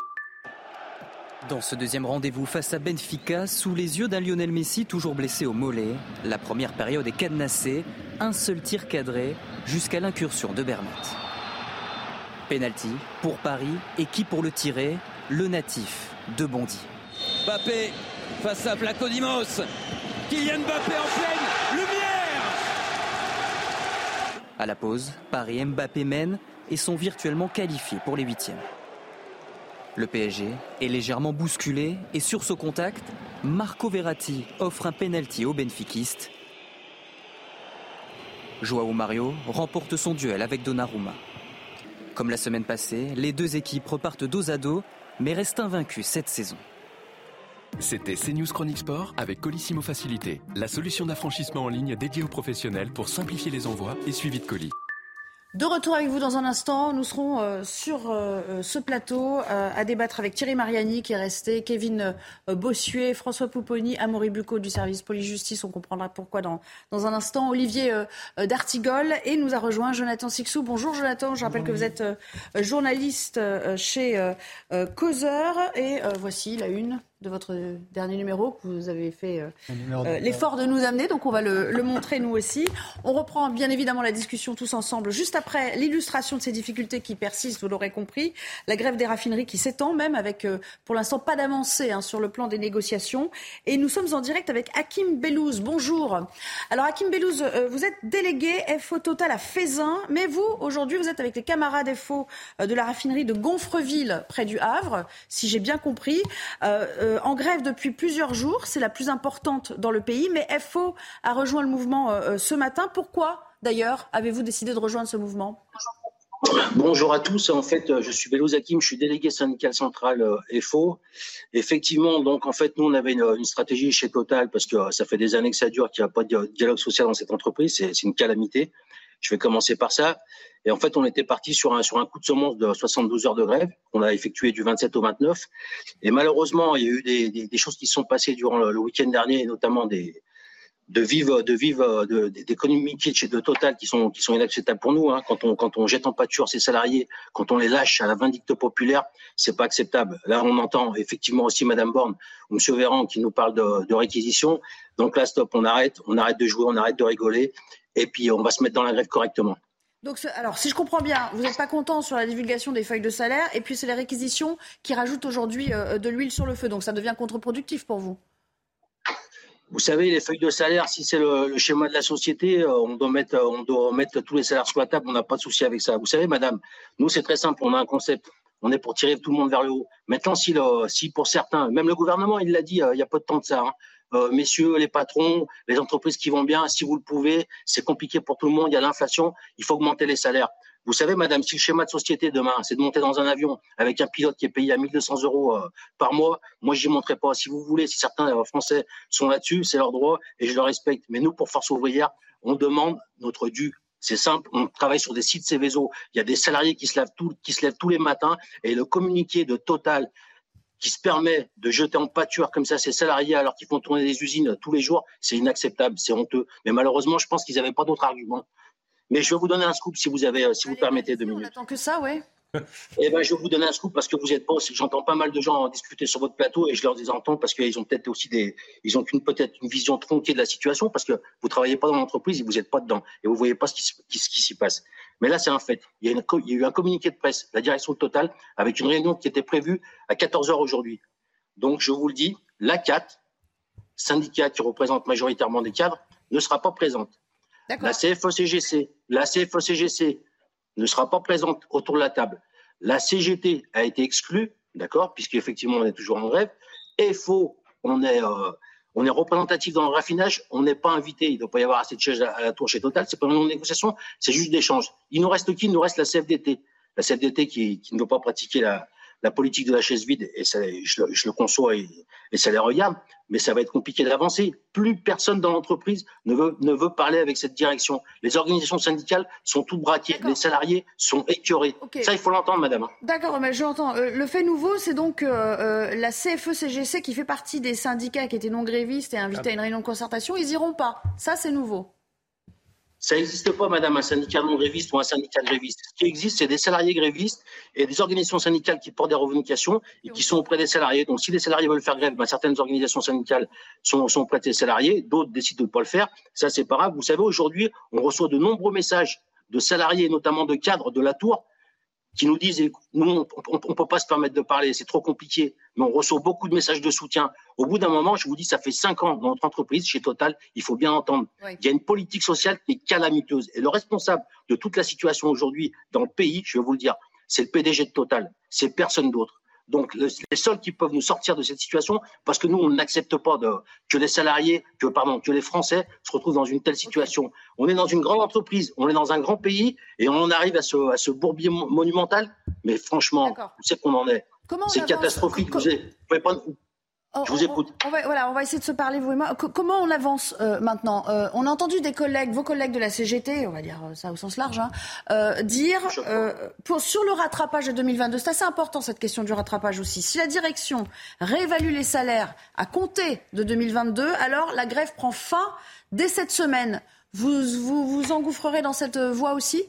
Dans ce deuxième rendez-vous face à Benfica, sous les yeux d'un Lionel Messi toujours blessé au mollet, la première période est cadenassée, un seul tir cadré jusqu'à l'incursion de Bernat. Penalty pour Paris et qui pour le tirer? Le natif de Bondy. Mbappé face à Placodimos. Kylian Mbappé en pleine lumière À la pause, Paris et Mbappé mènent et sont virtuellement qualifiés pour les huitièmes. Le PSG est légèrement bousculé et sur ce contact, Marco Verratti offre un penalty au benfiquiste. Joao Mario remporte son duel avec Donnarumma. Comme la semaine passée, les deux équipes repartent dos à dos, mais restent invaincues cette saison. C'était CNews Chronique Sport avec Colissimo Facilité, la solution d'affranchissement en ligne dédiée aux professionnels pour simplifier les envois et suivi de colis. De retour avec vous dans un instant, nous serons euh, sur euh, euh, ce plateau à débattre avec Thierry Mariani qui est resté, Kevin Bossuet, François Pouponi, Amaury Bucco du service police-justice, on comprendra pourquoi dans, dans un instant, Olivier D'Artigol. Et nous a rejoint Jonathan Sixou. Bonjour Jonathan, je rappelle que vous êtes journaliste chez Causeur. Et voici la une de votre dernier numéro que vous avez fait euh, euh, l'effort de nous amener. Donc on va le, le, montrer nous aussi. On reprend bien évidemment la discussion tous ensemble juste après l'illustration de ces difficultés qui persistent, vous l'aurez compris. La grève des raffineries qui s'étend même avec euh, pour l'instant pas d'avancée hein, sur le plan des négociations. Et nous sommes en direct avec Hakim Bellouz. Bonjour. Alors Hakim Bellouz, vous êtes délégué FO Total à Fézin, mais vous aujourd'hui vous êtes avec les camarades FO de la raffinerie de Gonfreville près du Havre, si j'ai bien compris. Euh, en grève depuis plusieurs jours. C'est la plus importante dans le pays. Mais FO a rejoint le mouvement euh, euh, ce matin. Pourquoi, d'ailleurs, avez-vous décidé de rejoindre ce mouvement? Bonjour à tous. En fait, je suis Belouz Hakim, je suis délégué syndical central FO. Effectivement, donc en fait, nous on avait une, stratégie chez Total parce que ça fait des années que ça dure, qu'il n'y a pas de dialogue social dans cette entreprise. C'est une calamité. Je vais commencer par ça. Et en fait, on était parti sur un, sur un coup de semence de 72 heures de grève qu'on a effectué du 27 au 29. Et malheureusement, il y a eu des, des, choses qui se sont passées durant le, week-end dernier, notamment des, de vivre, de vivre, de, des communiqués de Total qui sont, qui sont inacceptables pour nous. Hein. Quand on, quand on jette en pâture ses salariés, quand on les lâche à la vindicte populaire, c'est pas acceptable. Là, on entend effectivement aussi Madame Borne ou Monsieur Véran qui nous parle de, de réquisition. Donc là, stop, on arrête, on arrête de jouer, on arrête de rigoler, et puis on va se mettre dans la grève correctement. Donc, alors, si je comprends bien, vous n'êtes pas content sur la divulgation des feuilles de salaire, et puis c'est les réquisitions qui rajoutent aujourd'hui euh, de l'huile sur le feu. Donc, ça devient contre-productif pour vous. Vous savez, les feuilles de salaire, si c'est le, schéma de la société, euh, on doit mettre, on doit mettre tous les salaires sur la table. On n'a pas de souci avec ça. Vous savez, madame, nous, c'est très simple. On a un concept. On est pour tirer tout le monde vers le haut. Maintenant, si, si pour certains, même le gouvernement, il l'a dit, euh, il n'y a pas de temps de ça. Hein, euh, messieurs les patrons, les entreprises qui vont bien, si vous le pouvez, c'est compliqué pour tout le monde, il y a l'inflation, il faut augmenter les salaires. Vous savez, madame, si le schéma de société demain, c'est de monter dans un avion avec un pilote qui est payé à 1200 euros euh, par mois, moi, j'y monterai pas. Si vous voulez, si certains euh, Français sont là-dessus, c'est leur droit et je le respecte. Mais nous, pour Force ouvrière, on demande notre dû. C'est simple, on travaille sur des sites Céveso. Il y a des salariés qui se, lèvent tous les matins et le communiqué de Total qui se permet de jeter en pâture comme ça ses salariés alors qu'ils font tourner des usines tous les jours, c'est inacceptable, c'est honteux. Mais malheureusement, je pense qu'ils n'avaient pas d'autres arguments. Mais je vais vous donner un scoop si vous avez, si vous permettez deux minutes. On attend que ça, ouais. Eh ben, je vais vous donner un scoop parce que vous êtes pas. J'entends pas mal de gens discuter sur votre plateau et je leur entends parce qu'ils ont peut-être aussi des, ils ont peut-être une vision tronquée de la situation parce que vous travaillez pas dans l'entreprise et vous n'êtes pas dedans et vous voyez pas ce qui, ce qui s'y passe. Mais là, c'est un fait. Il y, a il y, a eu un communiqué de presse, la direction Total, avec une réunion qui était prévue à 14 heures aujourd'hui. Donc, je vous le dis, la CAT, syndicat qui représente majoritairement des cadres, ne sera pas présente. La CFOCGC, la CFOCGC ne sera pas présente autour de la table. La CGT a été exclue, d'accord, puisqu'effectivement on est toujours en grève. FO, on est, euh, on est représentatif dans le raffinage, on n'est pas invité, il ne doit pas y avoir assez de chaises à, la tour chez Total, c'est pas une négociation, c'est juste d'échange. Il nous reste qui? Il nous reste la CFDT. La CFDT qui, qui ne doit pas pratiquer la, la politique de la chaise vide, et ça, je, le conçois et, ça les regarde, mais ça va être compliqué d'avancer. Plus personne dans l'entreprise ne veut, ne veut parler avec cette direction. Les organisations syndicales sont toutes braquées, les salariés sont écœurés. Ça, il faut l'entendre, madame. D'accord, mais je l'entends. Euh, le fait nouveau, c'est donc euh, euh, la CFE-CGC qui fait partie des syndicats qui étaient non grévistes et invités à une réunion de concertation, ils iront pas. Ça, c'est nouveau. Ça n'existe pas, madame, un syndicat non gréviste ou un syndicat gréviste. Ce qui existe, c'est des salariés grévistes et des organisations syndicales qui portent des revendications et qui sont auprès des salariés. Donc, si les salariés veulent faire grève, ben, certaines organisations syndicales sont, sont auprès des salariés, d'autres décident de ne pas le faire. Ça, c'est pas grave. Vous savez, aujourd'hui, on reçoit de nombreux messages de salariés, notamment de cadres de la Tour, qui nous disent nous, on ne peut pas se permettre de parler, c'est trop compliqué, mais on reçoit beaucoup de messages de soutien. Au bout d'un moment, je vous dis, ça fait cinq ans dans notre entreprise, chez Total, il faut bien entendre, il y a une politique sociale qui est calamiteuse. Et le responsable de toute la situation aujourd'hui dans le pays, je vais vous le dire, c'est le PDG de Total, c'est personne d'autre. Donc, les seuls qui peuvent nous sortir de cette situation, parce que nous, on n'accepte pas de, que les salariés, que, pardon, que les Français se retrouvent dans une telle situation. On est dans une grande entreprise, on est dans un grand pays, et on arrive à ce, à ce bourbier monumental. Mais franchement, vous savez qu'on en est? C'est catastrophique. Vous, pouvez pas, Oh, je vous écoute. On va, voilà, on va essayer de se parler, vous et moi. comment on avance euh, maintenant? Euh, On a entendu des collègues, vos collègues de la CGT, on va dire euh, ça au sens large, hein, dire pour, sur le rattrapage de 2022, c'est assez important cette question du rattrapage aussi. Si la direction réévalue les salaires à compter de 2022, alors la grève prend fin dès cette semaine. Vous vous, vous engouffrerez dans cette voie aussi?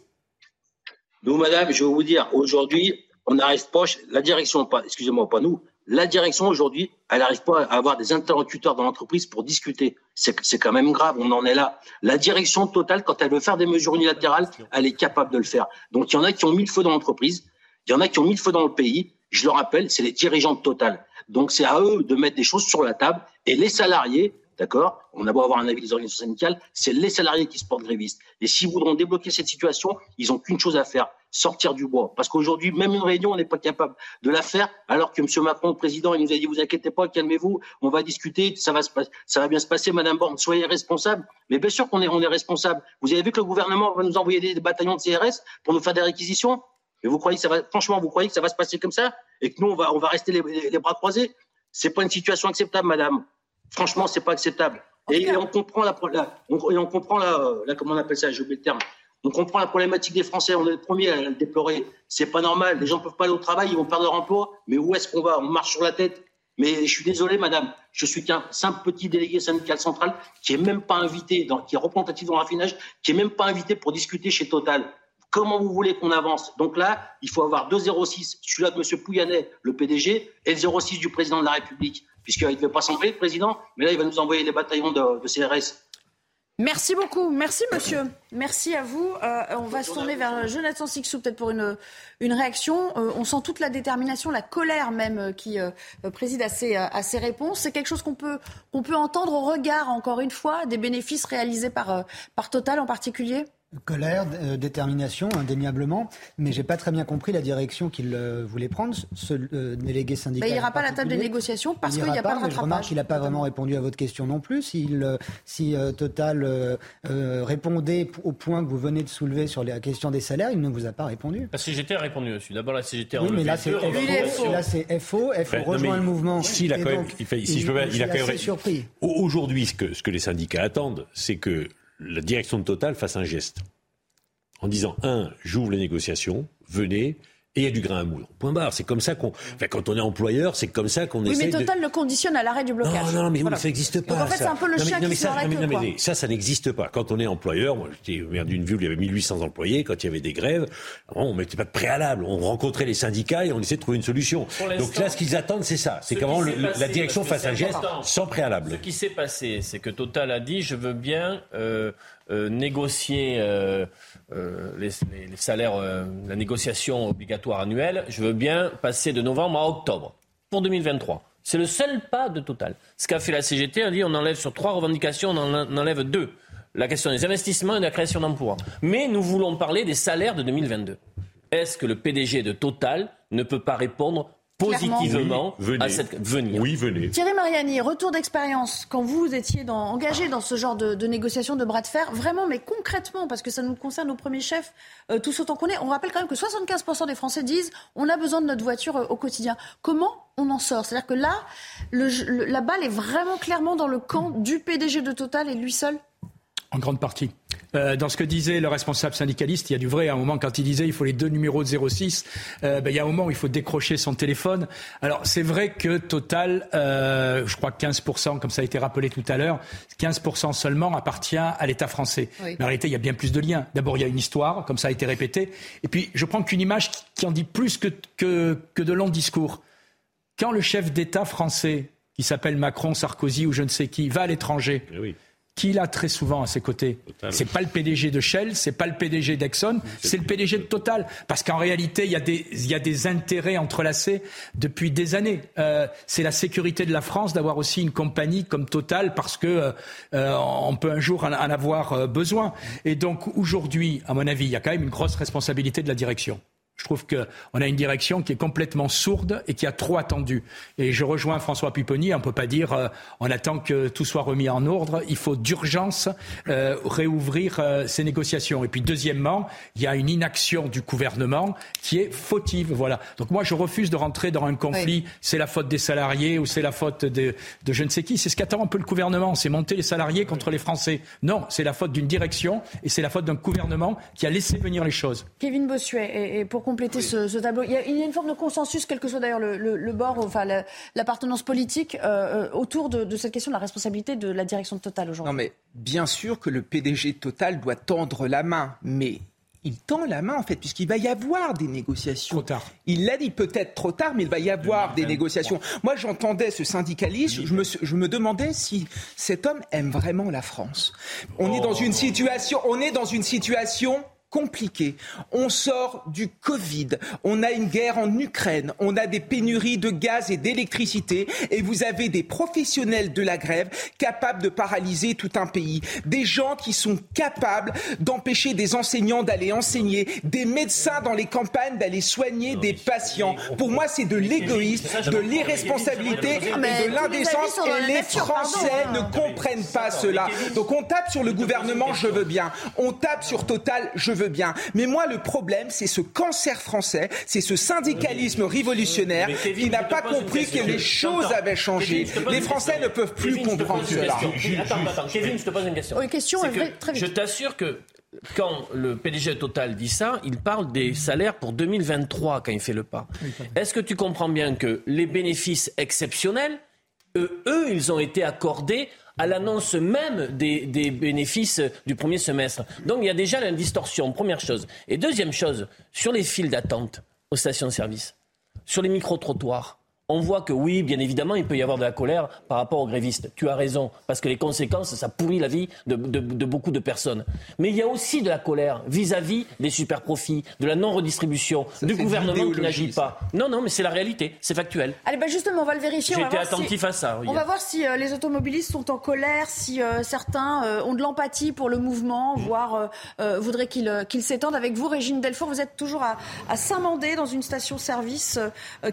Nous, madame, je vais vous dire, aujourd'hui, on n'arrive pas, la direction, excusez-moi, pas nous, la direction aujourd'hui, elle n'arrive pas à avoir des interlocuteurs dans l'entreprise pour discuter. C'est quand même grave, on en est là. La direction totale, quand elle veut faire des mesures unilatérales, elle est capable de le faire. Donc il y en a qui ont mis le feu dans l'entreprise, il y en a qui ont mis le feu dans le pays. Je le rappelle, c'est les dirigeants de Total. Donc c'est à eux de mettre des choses sur la table et les salariés, D'accord? On a beau avoir un avis des organisations syndicales, c'est les salariés qui se portent grévistes. Et s'ils voudront débloquer cette situation, ils n'ont qu'une chose à faire, sortir du bois. Parce qu'aujourd'hui, même une réunion, on n'est pas capable de la faire, alors que M. Macron, président, il nous a dit, vous inquiétez pas, calmez-vous, on va discuter, ça va, bien se passer, Madame Borne, soyez responsable. Mais bien sûr qu'on est, on est responsable. Vous avez vu que le gouvernement va nous envoyer des, bataillons de CRS pour nous faire des réquisitions? Et vous croyez que ça va, franchement, vous croyez que ça va se passer comme ça? Et que nous, on va, on va rester les, les bras croisés? C'est pas une situation acceptable, Madame. Franchement, c'est pas acceptable. Et, on comprend la, on, et on comprend la, comment on appelle ça, j'ai oublié le terme. On comprend la problématique des Français, on est le premier à le déplorer. C'est pas normal, les gens peuvent pas aller au travail, ils vont perdre leur emploi. Mais où est-ce qu'on va? On marche sur la tête. Mais je suis désolé, madame, je suis qu'un simple petit délégué syndical central qui est même pas invité, dans, qui est représentatif dans le raffinage, qui est même pas invité pour discuter chez Total. Comment vous voulez qu'on avance? Donc là, il faut avoir 2,06, celui-là de M. Pouyannet, le PDG, et le 0,6 du président de la République puisqu'il ne devait pas s'envoyer le président, mais là, il va nous envoyer des bataillons de, CRS. Merci beaucoup. Merci, monsieur. Merci à vous. Euh, on va se tourner vers Jonathan Sixou, peut-être pour une, une réaction. Euh, on sent toute la détermination, la colère même euh, qui préside à ces, à ces réponses. C'est quelque chose qu'on peut, peut entendre au regard, encore une fois, des bénéfices réalisés par, par Total en particulier? Colère, euh, détermination, indéniablement, mais j'ai pas très bien compris la direction qu'il euh, voulait prendre, ce euh, délégué syndical. il n'ira pas à la table des négociations parce qu'il n'y a pas, de rattrapage. Je remarque qu'il n'a pas vraiment répondu à votre question non plus. si Total répondait au point que vous venez de soulever sur la question des salaires, il ne vous a pas répondu. La CGT a répondu dessus. D'abord la CGT a Oui, mais là c'est FO. Là c'est FO. FO rejoint le mouvement. Si, il a quand même, si je peux, il a quand même surpris. Aujourd'hui, ce que, ce que les syndicats attendent, c'est que la direction de Total fasse un geste en disant un, j'ouvre les négociations, venez, et il y a du grain à moudre. Point barre. C'est comme ça qu'on. Enfin, quand on est employeur, c'est comme ça qu'on essaie. Oui, mais Total le conditionne à l'arrêt du blocage. Non, non, mais, ça n'existe pas. Donc en fait, c'est un peu le chien qui ça, mais, mais, ça, ça n'existe pas. Quand on est employeur, moi, j'étais maire d'une ville où il y avait 1800 employés. Quand il y avait des grèves, on mettait pas de préalable. On rencontrait les syndicats et on essayait de trouver une solution. Donc là, ce qu'ils attendent, c'est ça. C'est qu'avant la direction fasse un geste sans préalable. Ce qui s'est passé, c'est que Total a dit je veux bien euh, négocier. Euh, euh, les, salaires, euh, la négociation obligatoire annuelle, je veux bien passer de novembre à octobre pour 2023. C'est le seul pas de Total. Ce qu'a fait la CGT, a dit on enlève sur trois revendications, on en enlève deux. La question des investissements et de la création d'emplois. Mais nous voulons parler des salaires de 2022. Est-ce que le PDG de Total ne peut pas répondre positivement à cette venir. Oui, venez. Thierry Mariani, retour d'expérience, quand vous étiez dans, engagé dans ce genre de, de négociations, de bras de fer, vraiment, mais concrètement, parce que ça nous concerne nos premiers chefs, euh, tous autant qu'on est, on rappelle quand même que 75% des Français disent on a besoin de notre voiture euh, au quotidien. Comment on en sort? C'est-à-dire que là, le, la balle est vraiment clairement dans le camp du PDG de Total et lui seul? En grande partie. Euh, dans ce que disait le responsable syndicaliste, il y a du vrai. À un moment, quand il disait il faut les deux numéros de 06, euh, ben, il y a un moment où il faut décrocher son téléphone. Alors, c'est vrai que Total, euh, je crois que 15%, comme ça a été rappelé tout à l'heure, 15% seulement appartient à l'État français. Mais en réalité, il y a bien plus de liens. D'abord, il y a une histoire, comme ça a été répété. Et puis, je prends qu'une image qui en dit plus que, que, que de longs discours. Quand le chef d'État français, qui s'appelle Macron, Sarkozy ou je ne sais qui, va à l'étranger, eh qui il a très souvent à ses côtés C'est pas le PDG de Shell, c'est pas le PDG d'Exxon, c'est le PDG de Total. Parce qu'en réalité, il y, a des, il y a des intérêts entrelacés depuis des années. Euh, c'est la sécurité de la France d'avoir aussi une compagnie comme Total parce que euh, euh on peut un jour en, en avoir euh, besoin. Et donc aujourd'hui, à mon avis, il y a quand même une grosse responsabilité de la direction. Je trouve qu'on a une direction qui est complètement sourde et qui a trop attendu. Et je rejoins François Pupponi, on ne peut pas dire euh, on attend que tout soit remis en ordre. Il faut d'urgence euh, réouvrir euh, ces négociations. Et puis deuxièmement, il y a une inaction du gouvernement qui est fautive. Voilà. Donc moi, je refuse de rentrer dans un conflit. C'est la faute des salariés ou c'est la faute de, de je ne sais qui. C'est ce qu'attend un peu le gouvernement. C'est monter les salariés contre les Français. Non, c'est la faute d'une direction et c'est la faute d'un gouvernement qui a laissé venir les choses. Kevin Bossuet, et, pour compléter ce, tableau, il y, a, une forme de consensus, quel que soit d'ailleurs le, bord, enfin l'appartenance politique, euh, euh, autour de, cette question de la responsabilité de la direction de Total aujourd'hui. Non, mais bien sûr que le PDG de Total doit tendre la main, mais il tend la main en fait, puisqu'il va y avoir des négociations. Trop tard. Il l'a dit peut-être trop tard, mais il va y avoir des négociations. Moi, j'entendais ce syndicaliste, je me, je me demandais si cet homme aime vraiment la France. On est dans une situation, on est dans une situation compliqué. On sort du Covid, on a une guerre en Ukraine, on a des pénuries de gaz et d'électricité, et vous avez des professionnels de la grève capables de paralyser tout un pays. Des gens qui sont capables d'empêcher des enseignants d'aller enseigner, des médecins dans les campagnes d'aller soigner des patients. Pour moi, c'est de l'égoïsme, de l'irresponsabilité et de l'indécence. Et les Français ne comprennent pas cela. Donc on tape sur le gouvernement, je veux bien. On tape sur Total, je veux bien. Mais moi, le problème, c'est ce cancer français, c'est ce syndicalisme révolutionnaire qui n'a pas compris que les choses avaient changé. Les Français ne peuvent plus comprendre cela. Attends, attends, Kevin, je te pose une question. Oui, question très vite. Je t'assure que quand le PDG Total dit ça, il parle des salaires pour 2023 quand il fait le pas. Est-ce que tu comprends bien que les bénéfices exceptionnels, eux, eux ils ont été accordés à l'annonce même des, bénéfices du premier semestre. Donc il y a déjà une distorsion, première chose. Et deuxième chose, sur les files d'attente aux stations-service, sur les micro-trottoirs, on voit que oui, bien évidemment, il peut y avoir de la colère par rapport aux grévistes. Tu as raison, parce que les conséquences, ça pourrit la vie de, beaucoup de personnes. Mais il y a aussi de la colère vis-à-vis des super profits, de la non-redistribution, du gouvernement qui n'agit pas. Non, non, mais c'est la réalité, c'est factuel. Allez, bah justement, on va le vérifier. J'ai été attentif à ça. On va voir si euh, les automobilistes sont en colère, si euh, certains euh, ont de l'empathie pour le mouvement, voire voudraient qu'il s'étende. Avec vous, Régine Delfour, vous êtes toujours à, à Saint-Mandé, dans une station-service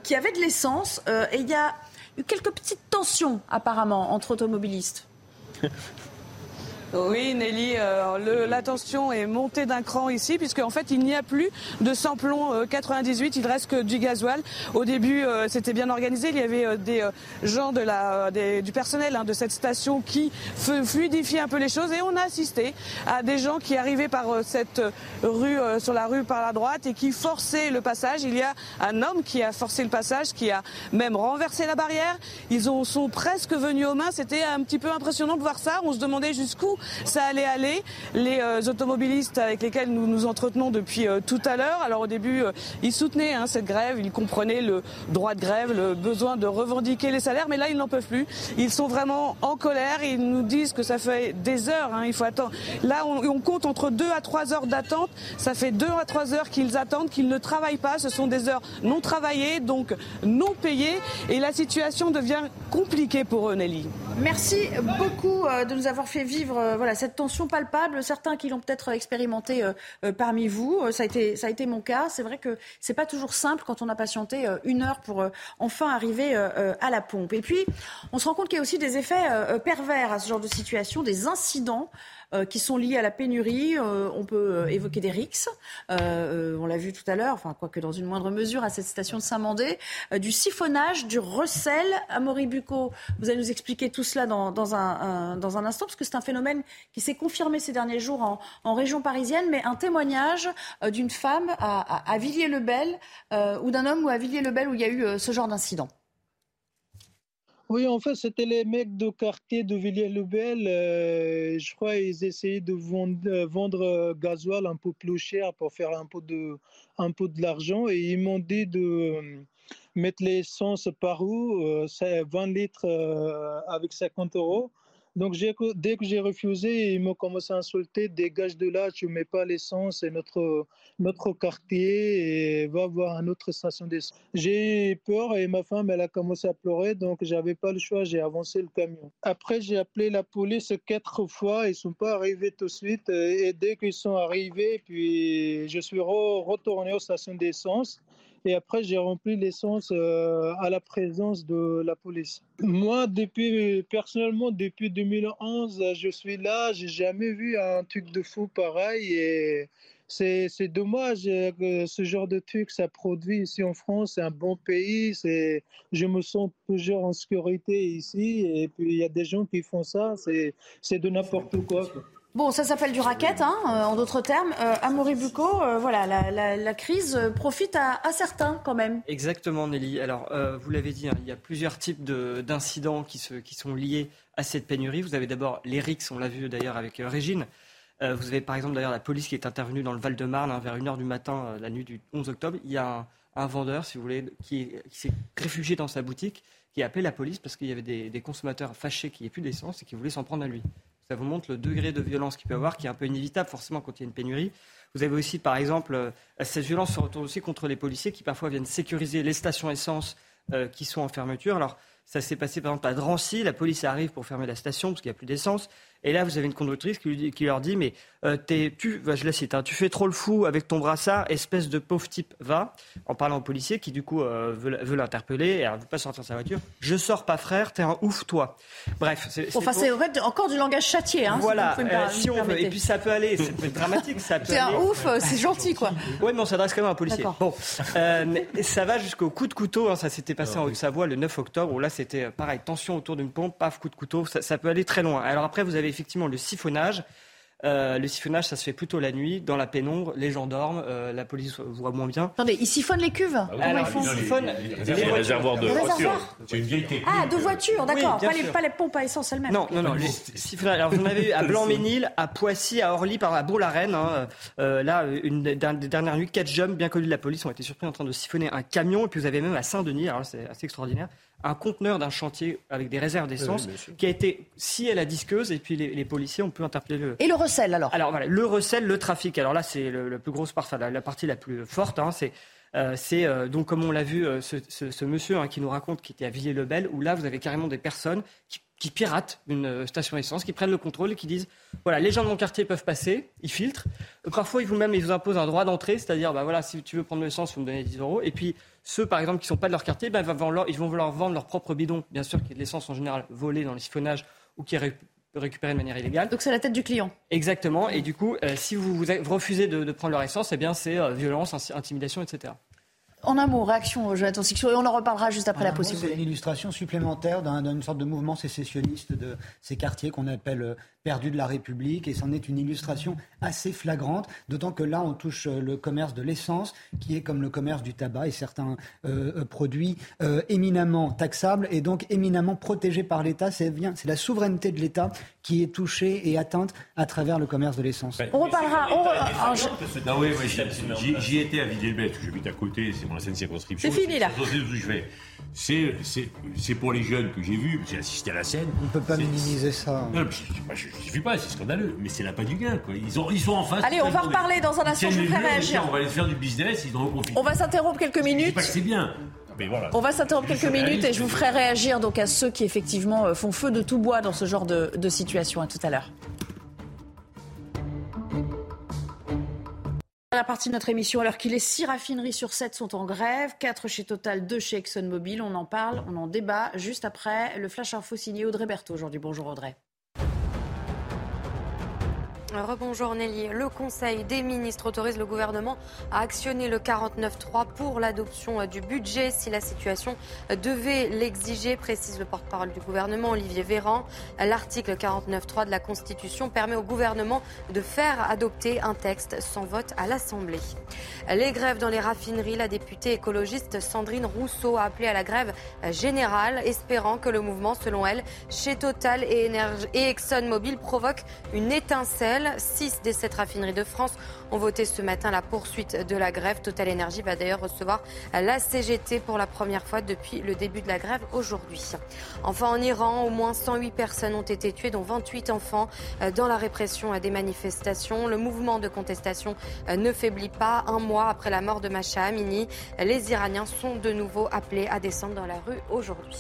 qui avait de l'essence. Euh, et il y a eu quelques petites tensions apparemment entre automobilistes. Oui, Nelly, euh, est montée d'un cran ici, puisque en fait, il n'y a plus de samplon 98, euh, il reste que du gasoil. Au début, euh, c'était bien organisé, il y avait des gens de la, du personnel hein, de cette station qui fluidifiaient un peu les choses, et on a assisté à des gens qui arrivaient par cette rue, sur la rue par la droite, et qui forçaient le passage. Il y a un homme qui a forcé le passage, qui a même renversé la barrière. Ils ont, sont presque venus aux mains. C'était un petit peu impressionnant de voir ça. On se demandait jusqu'où ça allait aller. Les euh, automobilistes avec lesquels nous nous entretenons depuis euh, tout à l'heure, alors au début, euh, ils soutenaient hein, cette grève, ils comprenaient le droit de grève, le besoin de revendiquer les salaires, mais là, ils n'en peuvent plus. Ils sont vraiment en colère. Ils nous disent que ça fait des heures, hein, il faut attendre. Là, on, compte entre 2 à 3 heures d'attente. Ça fait 2 à 3 heures qu'ils attendent, qu'ils ne travaillent pas. Ce sont des heures non travaillées, donc non payées. Et la situation devient compliquée pour eux, Nelly. Merci beaucoup de nous avoir fait vivre voilà, cette tension palpable. Certains qui l'ont peut-être expérimenté euh, euh, parmi vous, euh, ça a été, mon cas. C'est vrai que c'est pas toujours simple quand on a patienté une heure pour enfin arriver à la pompe. Et puis, on se rend compte qu'il y a aussi des effets pervers à ce genre de situation, des incidents. Euh, qui sont liés à la pénurie. Euh, on peut euh, évoquer des RIX, on l'a vu tout à l'heure, enfin quoique dans une moindre mesure à cette station de Saint-Mandé, du siphonnage, du recel. Amaury Bucco, vous allez nous expliquer tout cela dans, dans, un, dans un instant, parce que c'est un phénomène qui s'est confirmé ces derniers jours en, en région parisienne, mais un témoignage d'une femme à, à, Villiers-le-Bel, ou d'un homme ou à Villiers-le-Bel où il y a eu ce genre d'incident. Oui, en fait, c'était les mecs de quartier de Villiers-le-Bel. Euh, je crois qu'ils essayaient de vendre, euh, vendre euh, gasoil un peu plus cher pour faire un peu de, l'argent. Et ils m'ont dit de mettre l'essence par où, 20 litres avec 50 euros. Donc dès que j'ai refusé, ils m'ont commencé à insulter, dégage de là, tu ne mets pas l'essence, c'est notre, notre quartier va voir une autre station d'essence. J'ai eu peur et ma femme, elle a commencé à pleurer, donc j'avais pas le choix, j'ai avancé le camion. Après, j'ai appelé la police quatre fois, ils sont pas arrivés tout de suite et dès qu'ils sont arrivés, puis je suis retourné aux stations d'essence. Et après, j'ai rempli l'essence euh, à la présence de la police. Moi, depuis, personnellement, depuis 2011, je suis là. J'ai jamais vu un truc de fou pareil. Et c'est, dommage que ce genre de truc, ça produit ici en France. C'est un bon pays. C'est, je me sens toujours en sécurité ici. Et puis, il y a des gens qui font ça. C'est, c'est de n'importe quoi. Bon, ça s'appelle du racket, hein, euh, en d'autres termes. Euh, Bucco, euh, voilà, la, crise profite à, certains quand même. Exactement, Nelly. Alors, vous l'avez dit, hein, il y a plusieurs types d'incidents qui, qui sont liés à cette pénurie. Vous avez d'abord les RICS, on l'a vu d'ailleurs avec Régine. vous avez par exemple d'ailleurs la police qui est intervenue dans le Val-de-Marne hein, vers 1h du matin, la nuit du 11 octobre. Il y a un, vendeur, si vous voulez, qui, s'est réfugié dans sa boutique, qui a appelé la police parce qu'il y avait des, des consommateurs fâchés qui n'avaient plus d'essence et qui voulaient s'en prendre à lui. Ça vous montre le degré de violence qu'il peut y avoir, qui est un peu inévitable forcément quand il y a une pénurie. Vous avez aussi, par exemple, euh, cette violence se retourne aussi contre les policiers qui parfois viennent sécuriser les stations essence euh, qui sont en fermeture. Alors, ça s'est passé par exemple à Drancy, la police arrive pour fermer la station parce qu'il n'y a plus d'essence. Et là, vous avez une conductrice qui, leur dit Mais euh, tu, je la cite, hein, tu fais trop le fou avec ton brassard, espèce de pauvre type, va, en parlant au policier qui, du coup, euh, veut, l'interpeller et ne veut pas sortir de sa voiture. Je sors pas, frère, t'es un ouf, toi. Bref. C'est, enfin, c'est encore du langage châtié. Hein, voilà, si, euh, on veut. Et puis, ça peut aller, ça peut être dramatique. Ça t'es un ouf, c'est gentil, quoi. Oui, mais on s'adresse quand même à un policier. Bon, ça va jusqu'au coup de couteau. Hein, ça s'était passé en Haute-Savoie le 9 octobre, où là, c'était pareil, tension autour d'une pompe, paf, coup de couteau. Ça, ça peut aller très loin. Alors après, vous avez effectivement le siphonnage. Euh, le siphonnage, ça se fait plutôt la nuit, dans la pénombre, les gens dorment, euh, la police voit moins bien. Attendez, ils siphonnent les cuves ah Alors, ils, siphonnent les, réservoirs de voitures. C'est une vieille technique. Ah, de voitures, d'accord, pas, les, pompes à essence elles-mêmes. Non, non, non. Alors, vous en avez à Blanc-Ménil, à Poissy, à Orly, par à Beau-la-Reine. Hein. Euh, là, une des dernières nuits, quatre jeunes bien connus de la police ont été surpris en train de siphonner un camion. Et puis vous avez même à Saint-Denis, alors c'est assez extraordinaire, un conteneur d'un chantier avec des réserves d'essence qui a été si à la disqueuse et puis les, policiers ont pu interpeller le. Et le recel alors? Alors voilà, le recel, le trafic. Alors là, c'est le, plus grosse partie, la, partie la plus forte. Hein, c'est euh, c'est euh, donc comme on l'a vu, euh, ce, monsieur hein, qui nous raconte qu'il était à Villiers-le-Bel, où là vous avez carrément des personnes qui, qui piratent une station essence, qui prennent le contrôle et qui disent voilà, les gens de mon quartier peuvent passer, ils filtrent. parfois, ils vous même ils vous imposent un droit d'entrée, c'est-à-dire bah voilà, si tu veux prendre l'essence, vous me donnez 10 euros. Et puis ceux, par exemple, qui ne sont pas de leur quartier, bah, ils vont leur vendre leur propre bidon, bien sûr, qui est de l'essence en général volée dans les siphonnages ou qui est récupérée de manière illégale. Donc c'est la tête du client. Exactement. Et du coup, si vous, vous, refusez de, prendre leur essence, eh bien c'est violence, intimidation, etc. En un mot, réaction, Jonathan Sixou, et on en reparlera juste après la possibilité. C'est une illustration supplémentaire d'une sorte de mouvement sécessionniste de ces quartiers qu'on appelle euh, perdus de la République, et c'en est une illustration assez flagrante, d'autant que là, on touche euh, le commerce de l'essence, qui est comme le commerce du tabac et certains euh, produits éminemment taxables et donc éminemment protégés par l'État. C'est la souveraineté de l'État qui est touchée et atteinte à travers le commerce de l'essence. On reparlera. Non, oui, j'y étais à Villiers-le-Bel, j'habite à côté, c'est mon ancienne circonscription. C'est fini là. C'est pour les jeunes que j'ai vus, j'ai assisté à la scène. On ne peut pas minimiser ça. Non, je ne suis pas, c'est scandaleux, mais c'est la pas du gain. Quoi. Ils, ont, ils sont en face. Allez, on va reparler dans un instant, je vous ferai réagir. On va aller faire du business, ils ont On va s'interrompre quelques minutes. c'est bien. On va s'interrompre quelques minutes et je vous ferai réagir donc à ceux qui effectivement euh, font feu de tout bois dans ce genre de, de situation. À tout à l'heure. La partie de notre émission, alors qu'il est 6 raffineries sur 7 sont en grève, 4 chez Total, 2 chez ExxonMobil. On en parle, on en débat juste après le Flash Info signé Audrey Berthaud aujourd'hui. Bonjour Audrey. Rebonjour Nelly. Le Conseil des ministres autorise le gouvernement à actionner le 49.3 pour l'adoption du budget si la situation devait l'exiger, précise le porte-parole du gouvernement Olivier Véran. L'article 49.3 de la Constitution permet au gouvernement de faire adopter un texte sans vote à l'Assemblée. Les grèves dans les raffineries, la députée écologiste Sandrine Rousseau a appelé à la grève générale, espérant que le mouvement, selon elle, chez Total et, et ExxonMobil provoque une étincelle personnel. Six des sept raffineries de France ont voté ce matin la poursuite de la grève. Total Energy va d'ailleurs recevoir la CGT pour la première fois depuis le début de la grève aujourd'hui. Enfin, en Iran, au moins 108 personnes ont été tuées, dont 28 enfants, euh, dans la répression à des manifestations. Le mouvement de contestation euh, ne faiblit pas. Un mois après la mort de Macha Amini, les Iraniens sont de nouveau appelés à descendre dans la rue aujourd'hui.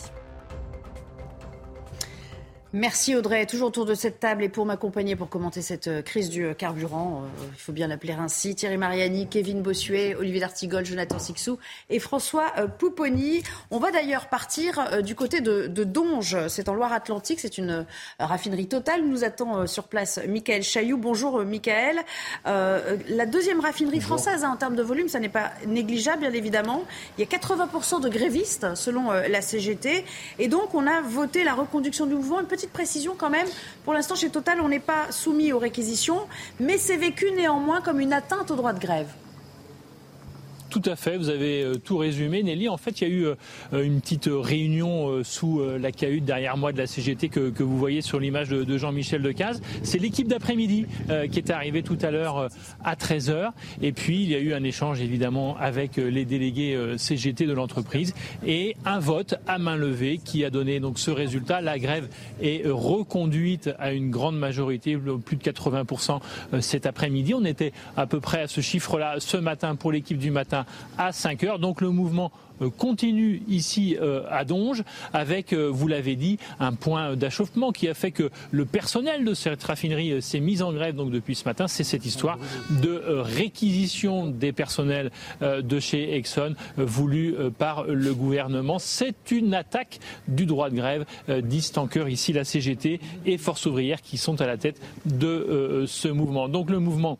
Merci Audrey, toujours autour de cette table et pour m'accompagner pour commenter cette euh, crise du euh, carburant, euh, il faut bien l'appeler ainsi, Thierry Mariani, Kevin Bossuet, Olivier D'Artigol, Jonathan Sixou et François Pouponi. On va d'ailleurs partir du côté de, de Donge, c'est en Loire-Atlantique, c'est une raffinerie totale. Nous attend sur place Michael Chailloux. Bonjour Michael. La deuxième raffinerie française hein, en termes de volume, ça n'est pas négligeable bien évidemment. Il y a 80% de grévistes selon la CGT et donc on a voté la reconduction du mouvement petite précision quand même. Pour l'instant, chez Total, on n'est pas soumis aux réquisitions, mais c'est vécu néanmoins comme une atteinte au droit de grève. Tout à fait, vous avez euh, tout résumé, Nelly. En fait, il y a eu euh, une petite réunion euh, sous la cahute derrière moi de la CGT que, vous voyez sur l'image de, Jean-Michel Decaze. C'est l'équipe d'après-midi qui est arrivée tout à l'heure à 13h. Et puis, il y a eu un échange, évidemment, avec les délégués CGT de l'entreprise et un vote à main levée qui a donné donc ce résultat. La grève est reconduite à une grande majorité, plus de 80% cet après-midi. On était à peu près à ce chiffre-là ce matin pour l'équipe du matin à 5 heures. Donc le mouvement euh, continue ici euh, à Donge avec, euh, vous l'avez dit, un point d'achauffement qui a fait que le personnel de cette raffinerie s'est mis en grève donc depuis ce matin. C'est cette histoire de réquisition des personnels de chez Exxon voulue par le gouvernement. C'est une attaque du droit de grève, disent en cœur ici la CGT et Force ouvrière qui sont à la tête de ce mouvement. Donc le mouvement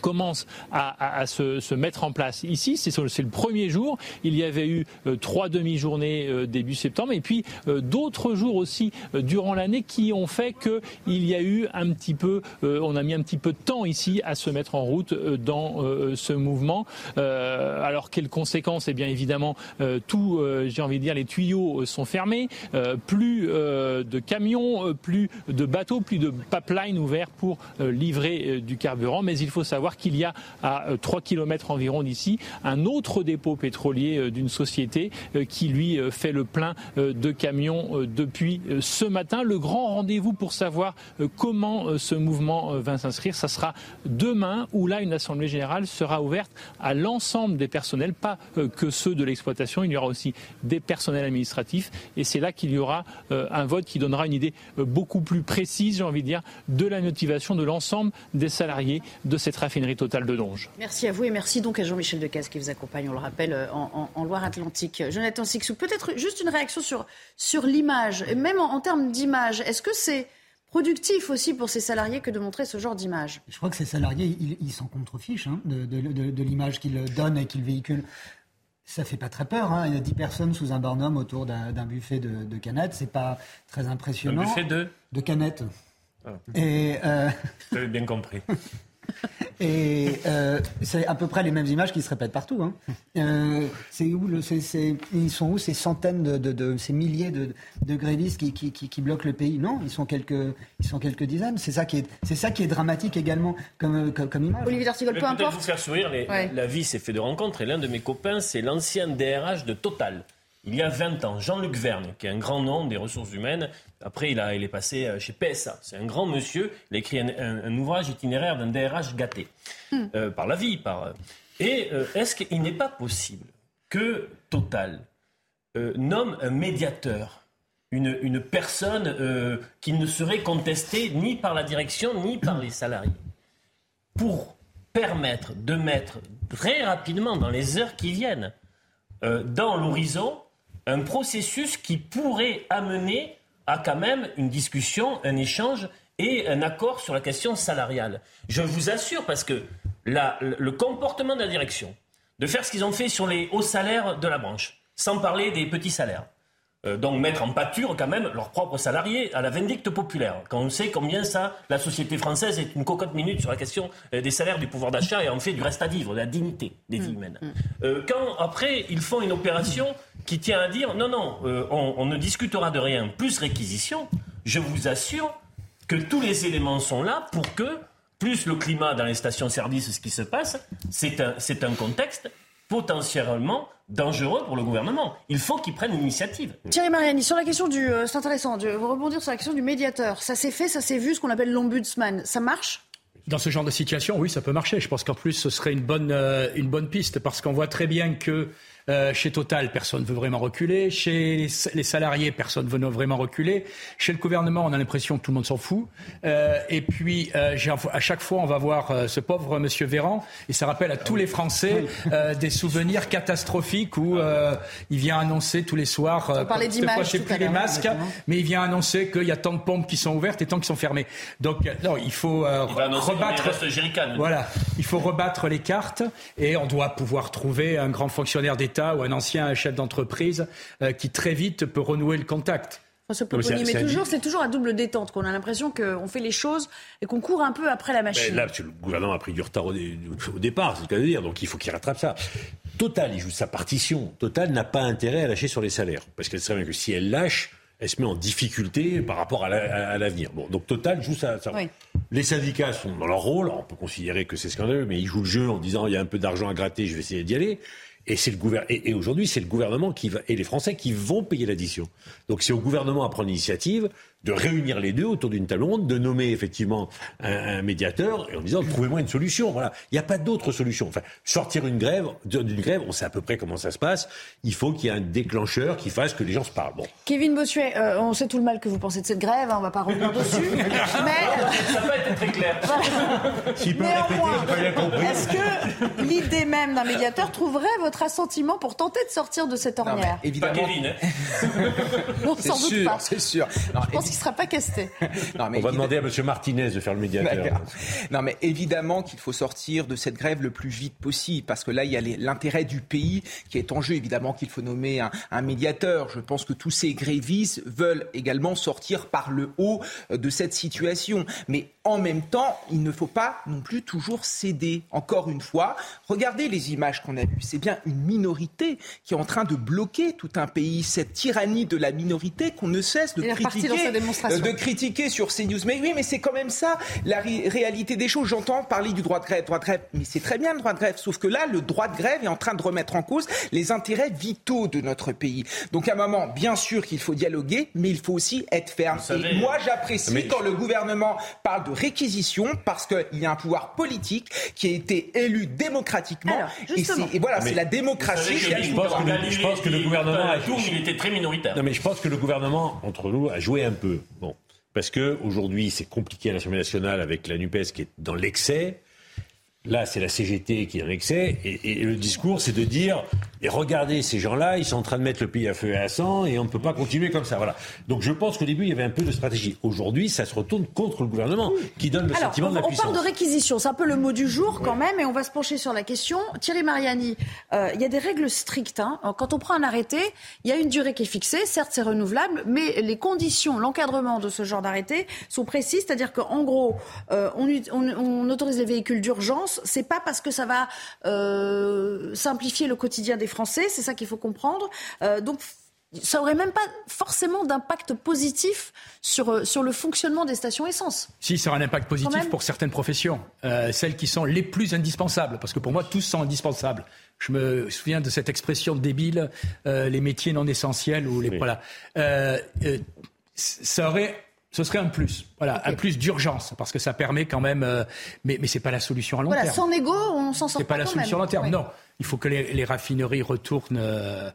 commence à, se, mettre en place ici. C'est le premier jour. Il y avait eu euh, trois demi-journées euh, début septembre et puis euh, d'autres jours aussi durant l'année qui ont fait qu'il y a eu un petit peu, on a mis un petit peu de temps ici à se mettre en route dans ce mouvement. alors quelles conséquences? Eh bien évidemment, tout, j'ai envie de dire, les tuyaux sont fermés, plus de camions, plus de bateaux, plus de pipelines ouverts pour livrer du carburant. Mais il faut savoir qu'il y a à 3 euh, km environ d'ici un autre dépôt pétrolier euh, d'une société euh, qui lui fait le plein de camions depuis ce matin. Le grand rendez-vous pour savoir comment ce mouvement va s'inscrire, ça sera demain où là une assemblée générale sera ouverte à l'ensemble des personnels, pas que ceux de l'exploitation, il y aura aussi des personnels administratifs et c'est là qu'il y aura un vote qui donnera une idée beaucoup plus précise, j'ai envie de dire, de la motivation de l'ensemble des salariés de cette raffinerie totale de Donge. Merci à vous et merci donc à Jean-Michel Decaze qui vous accompagne, on le rappelle, euh, en, Loire-Atlantique. Jonathan Sixou, peut-être juste une réaction sur, sur l'image, même en, termes d'image. Est-ce que c'est productif aussi pour ces salariés que de montrer ce genre d'image? Je crois que ces salariés, ils s'en contrefichent hein, de, de, l'image qu'ils donnent et qu'ils véhiculent. Ça fait pas très peur. Hein. Il y a 10 personnes sous un barnum autour d'un buffet de, de canettes. C'est pas très impressionnant. Un buffet de De canettes. Ah. Et euh... J'avais bien compris. Et euh, c'est à peu près les mêmes images qui se répètent partout. Hein. Euh, c'est où le, ils sont où ces centaines de, ces milliers de, grévistes qui, qui, bloquent le pays? Non, ils sont quelques, ils sont quelques dizaines. C'est ça qui est, c'est ça qui est dramatique également comme, comme, image. Olivier D'Artigol, peu importe. vous faire sourire, la vie s'est fait de rencontres et l'un de mes copains, c'est l'ancien DRH de Total il y a 20 ans, Jean-Luc Verne, qui est un grand nom des ressources humaines. Après, il, a, il est passé euh, chez PSA. C'est un grand monsieur. Il a écrit un, ouvrage itinéraire d'un DRH gâté hmm. euh, par la vie. Par... Euh, et est-ce qu'il n'est pas possible que Total nomme un médiateur une, une personne qui ne serait contestée ni par la direction ni par les salariés, pour permettre de mettre très rapidement, dans les heures qui viennent, dans l'horizon, un processus qui pourrait amener à quand même une discussion, un échange et un accord sur la question salariale. Je vous assure, parce que le comportement de la direction, de faire ce qu'ils ont fait sur les hauts salaires de la branche, sans parler des petits salaires, euh, donc mettre en pâture quand même leurs propres salariés à la vindicte populaire. Quand on sait combien ça, la société française est une cocotte minute sur la question euh, des salaires, du pouvoir d'achat et en fait du reste à vivre, de la dignité des vies mm. humaines. Mm. Euh, quand après ils font une opération qui tient à dire non, non, on, on ne discutera de rien, plus réquisition, je vous assure que tous les éléments sont là pour que plus le climat dans les stations-service, ce qui se passe, c'est un, c'est un contexte potentiellement dangereux pour le gouvernement. Il faut qu'il prenne une initiative. Thierry Mariani, sur la question du... euh, c'est intéressant, de rebondir sur la question du médiateur. Ça s'est fait, ça s'est vu, ce qu'on appelle l'ombudsman. Ça marche? Dans ce genre de situation, oui, ça peut marcher. Je pense qu'en plus, ce serait une bonne, euh, une bonne piste parce qu'on voit très bien que euh, chez Total, personne ne veut vraiment reculer. Chez les, les salariés, personne ne veut vraiment reculer. Chez le gouvernement, on a l'impression que tout le monde s'en fout. Euh, et puis, euh, à chaque fois, on va voir euh, ce pauvre monsieur Véran, et ça rappelle à tous les Français euh, des souvenirs catastrophiques où euh, il vient annoncer tous les soirs. euh, On parlait d'images je sais plus les masques, exactement. mais il vient annoncer qu'il y a tant de pompes qui sont ouvertes et tant qui sont fermées. Donc, non, il faut euh, Il rebattre. il. Voilà, il faut rebattre les cartes et on doit pouvoir trouver un grand fonctionnaire d'État ou un ancien chef d'entreprise euh, qui très vite peut renouer le contact. François mais c'est- mais c'est un- toujours, c'est toujours à double détente qu'on a l'impression qu'on fait les choses et qu'on court un peu après la Ben, machine. là, le gouvernement a pris du retard au, dé- au départ, c'est le cas de dire, donc il faut qu'il rattrape ça. Total, il joue sa partition. Total n'a pas intérêt à lâcher sur les salaires, parce qu'elle sait bien que si elle lâche, elle se met en difficulté par rapport à la- à- à l'avenir. bon, donc Total joue sa, sa- Oui. Les syndicats sont dans leur rôle, alors on peut considérer que c'est scandaleux, mais ils jouent le jeu en disant il y a un peu d'argent à gratter, je vais essayer d'y aller. Et et aujourd'hui, c'est le gouvernement qui va et les Français qui vont payer l'addition. Donc c'est au gouvernement à prendre l'initiative de réunir les deux autour d'une table ronde, de nommer effectivement un, un médiateur et en disant trouvez-moi une solution. Voilà, il n'y a pas d'autre solution. Enfin, sortir une grève d'une grève, on sait à peu près comment ça se passe. Il faut qu'il y ait un déclencheur qui fasse que les gens se parlent. Bon. Kevin Bossuet, euh, on sait tout le mal que vous pensez de cette grève, hein, on va pas revenir dessus. mais Ça n'a pas été très clair. S'il peut Néanmoins, répéter, j'ai pas bien compris. est-ce que l'idée même d'un médiateur trouverait votre assentiment pour tenter de sortir de cette ornière? Évidemment. Pas Kevin, hein. Non, C'est sans doute sûr, pas. c'est sûr. Non, Je pense qu'il ne sera pas casté. non, mais On va demander à M. Martinez de faire le médiateur. Non, mais évidemment qu'il faut sortir de cette grève le plus vite possible, parce que là, il y a l'intérêt du pays qui est en jeu. Évidemment qu'il faut nommer un, un médiateur. Je pense que tous ces grévistes veulent également sortir par le haut euh, de cette situation. Mais en même temps, il ne faut pas non plus toujours céder. Encore une fois, regardez les images qu'on a vues. C'est bien une minorité qui est en train de bloquer tout un pays. Cette tyrannie de la minorité qu'on ne cesse de critiquer, démonstration. de critiquer sur CNews. Mais oui, mais c'est quand même ça, la ré- réalité des choses. J'entends parler du droit de grève, droit de grève, mais c'est très bien le droit de grève. Sauf que là, le droit de grève est en train de remettre en cause les intérêts vitaux de notre pays. Donc à un moment, bien sûr qu'il faut dialoguer, mais il faut aussi être ferme. savez- Et moi, j'apprécie Mais- quand le gouvernement parle de réquisition parce qu'il y a un pouvoir politique qui a été élu démocratiquement. Alors, et, justement. c'est- et voilà, c'est la démocratie qui a je pense que le- je pense que le gouvernement a- tourne, il était très minoritaire. Non, mais je pense que le gouvernement, entre nous, a joué un peu. Bon. Parce que aujourd'hui, c'est compliqué à l'Assemblée nationale avec la NUPES qui est dans l'excès. Là, c'est la CGT qui est en excès. Et, et le discours, c'est de dire et regardez, ces gens-là, ils sont en train de mettre le pays à feu et à sang et on ne peut pas continuer comme ça. Voilà. Donc je pense qu'au début, il y avait un peu de stratégie. Aujourd'hui, ça se retourne contre le gouvernement qui donne le Alors, sentiment on, de la on puissance. parle de réquisition, c'est un peu le mot du jour quand même, et on va se pencher sur la question. Thierry Mariani, euh, il y a des règles strictes. hein. Quand on prend un arrêté, il y a une durée qui est fixée, certes c'est renouvelable, mais les conditions, l'encadrement de ce genre d'arrêté sont précises, c'est-à-dire qu'en gros, euh, on, ut- on- on autorise les véhicules d'urgence, c'est pas parce que ça va euh, simplifier le quotidien des Français, c'est ça qu'il faut comprendre. Euh, donc ça aurait même pas forcément d'impact positif sur, euh, sur le fonctionnement des stations essence. Si, ça aura un impact positif pour certaines professions, euh, celles qui sont les plus indispensables, parce que pour moi, tous sont indispensables. Je me souviens de cette expression débile, euh, les métiers non essentiels ou les Oui. voilà. Euh, euh, ça aurait, ce serait un plus, voilà, un plus d'urgence, parce que ça permet quand même, euh, mais mais c'est pas la solution à long Voilà, terme. sans négo, on s'en sort C'est pas la solution à long terme, non. Il faut que les, les raffineries retournent euh,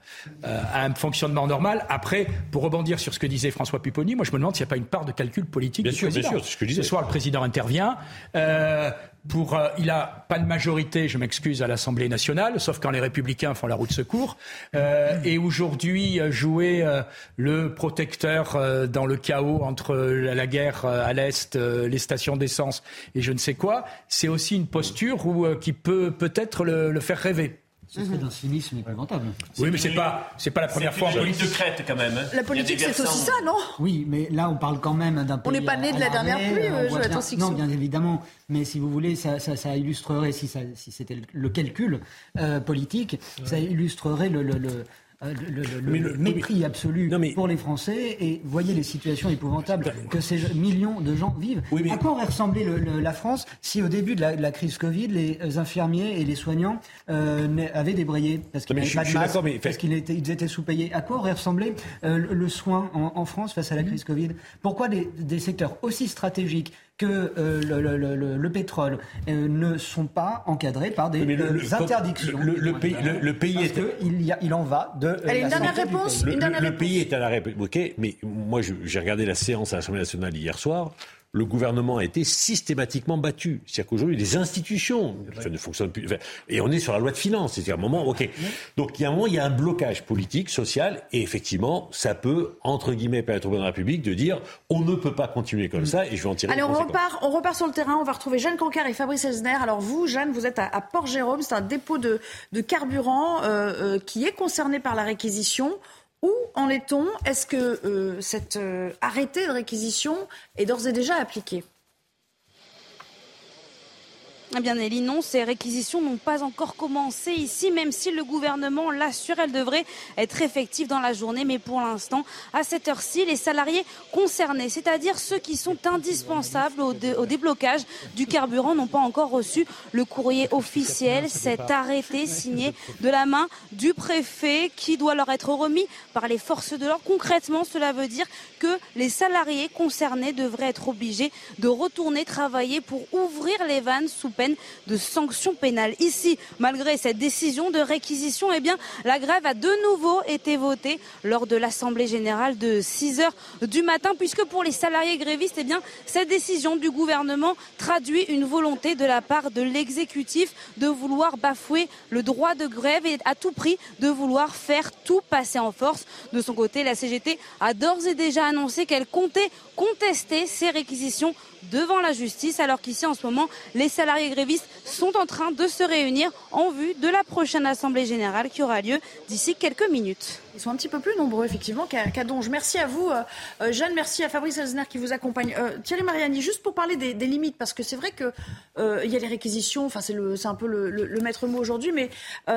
euh, à un fonctionnement normal. Après, pour rebondir sur ce que disait François Pupponi, moi je me demande s'il n'y a pas une part de calcul politique Bien du sûr, bien sûr, c'est ce que je disais. Ce soir, le président intervient. Euh, pour, euh, il a pas de majorité, je m'excuse, à l'Assemblée nationale, sauf quand les Républicains font la roue de secours. Euh, et aujourd'hui, euh, jouer euh, le protecteur euh, dans le chaos entre la, la guerre euh, à l'est, euh, les stations d'essence et je ne sais quoi, c'est aussi une posture où, euh, qui peut peut-être le, le faire rêver. Ce serait d'un cynisme épouvantable. Oui, mais c'est pas, c'est pas la première fois en C'est une politique. de crête quand même. hein. La politique, c'est aussi ça, non? Oui, mais là, on parle quand même d'un pays. n'est pas né de la dernière pluie, on euh, Jonathan Sixou. Non, bien évidemment. Mais si vous voulez, ça, ça- ça illustrerait, si, ça- si c'était le calcul euh, politique, ça illustrerait le. le- le- euh, le, mépris absolu pour les Français et voyez les situations épouvantables que ces millions de gens vivent. À quoi aurait ressemblé la France si au début de la, crise Covid, les infirmiers et les soignants avaient débrayé parce qu'ils n'avaient pas de masque, parce qu'ils étaient, sous-payés. À quoi aurait ressemblé le soin en, France face à la crise Covid? Pourquoi des secteurs aussi stratégiques que euh, le, pétrole euh, ne sont pas encadrés par des euh, interdictions. Le, pays, le, pays est... il, y a, il en va de. Allez, une dernière réponse. Le, pays est à la république. mais moi, j'ai regardé la séance à l'Assemblée nationale hier soir le gouvernement a été systématiquement battu. C'est-à-dire qu'aujourd'hui, les institutions ne fonctionnent plus. Et on est sur la loi de finances. C'est-à-dire un moment, OK. Donc, il y a un moment, il y a un blocage politique, social, et effectivement, ça peut, entre guillemets, permettre au président de la République de dire on ne peut pas continuer comme ça, et je vais en tirer Allez, on repart, on repart sur le terrain. On va retrouver Jeanne Cancar et Fabrice Elsner. Alors, vous, Jeanne, vous êtes à, Port-Jérôme. C'est un dépôt de, carburant euh, euh, qui est concerné par la réquisition. Où en est-on? Est-ce que euh, cet euh, arrêté de réquisition est d'ores et déjà appliqué? Eh bien, Nelly, non, ces réquisitions n'ont pas encore commencé ici, même si le gouvernement l'assure, elles devraient être effectives dans la journée. Mais pour l'instant, à cette heure-ci, les salariés concernés, c'est-à-dire ceux qui sont indispensables au, déblocage du carburant, n'ont pas encore reçu le courrier officiel, cet arrêté signé de la main du préfet qui doit leur être remis par les forces de l'ordre. Concrètement, cela veut dire que les salariés concernés devraient être obligés de retourner travailler pour ouvrir les vannes sous de sanctions pénales. Ici, malgré cette décision de réquisition, eh bien, la grève a de nouveau été votée lors de l'Assemblée générale de 6 heures du matin, puisque pour les salariés grévistes, eh cette décision du gouvernement traduit une volonté de la part de l'exécutif de vouloir bafouer le droit de grève et à tout prix de vouloir faire tout passer en force. De son côté, la CGT a d'ores et déjà annoncé qu'elle comptait contester ces réquisitions devant la justice, alors qu'ici en ce moment, les salariés grévistes sont en train de se réunir en vue de la prochaine Assemblée générale qui aura lieu d'ici quelques minutes. Ils sont un petit peu plus nombreux, effectivement, qu'à Donge. Merci à vous, euh, euh, Jeanne. Merci à Fabrice Elsner qui vous accompagne. Euh, Thierry Mariani, juste pour parler des, limites, parce que c'est vrai qu'il il y a les réquisitions, enfin, c'est un peu le, maître mot aujourd'hui, mais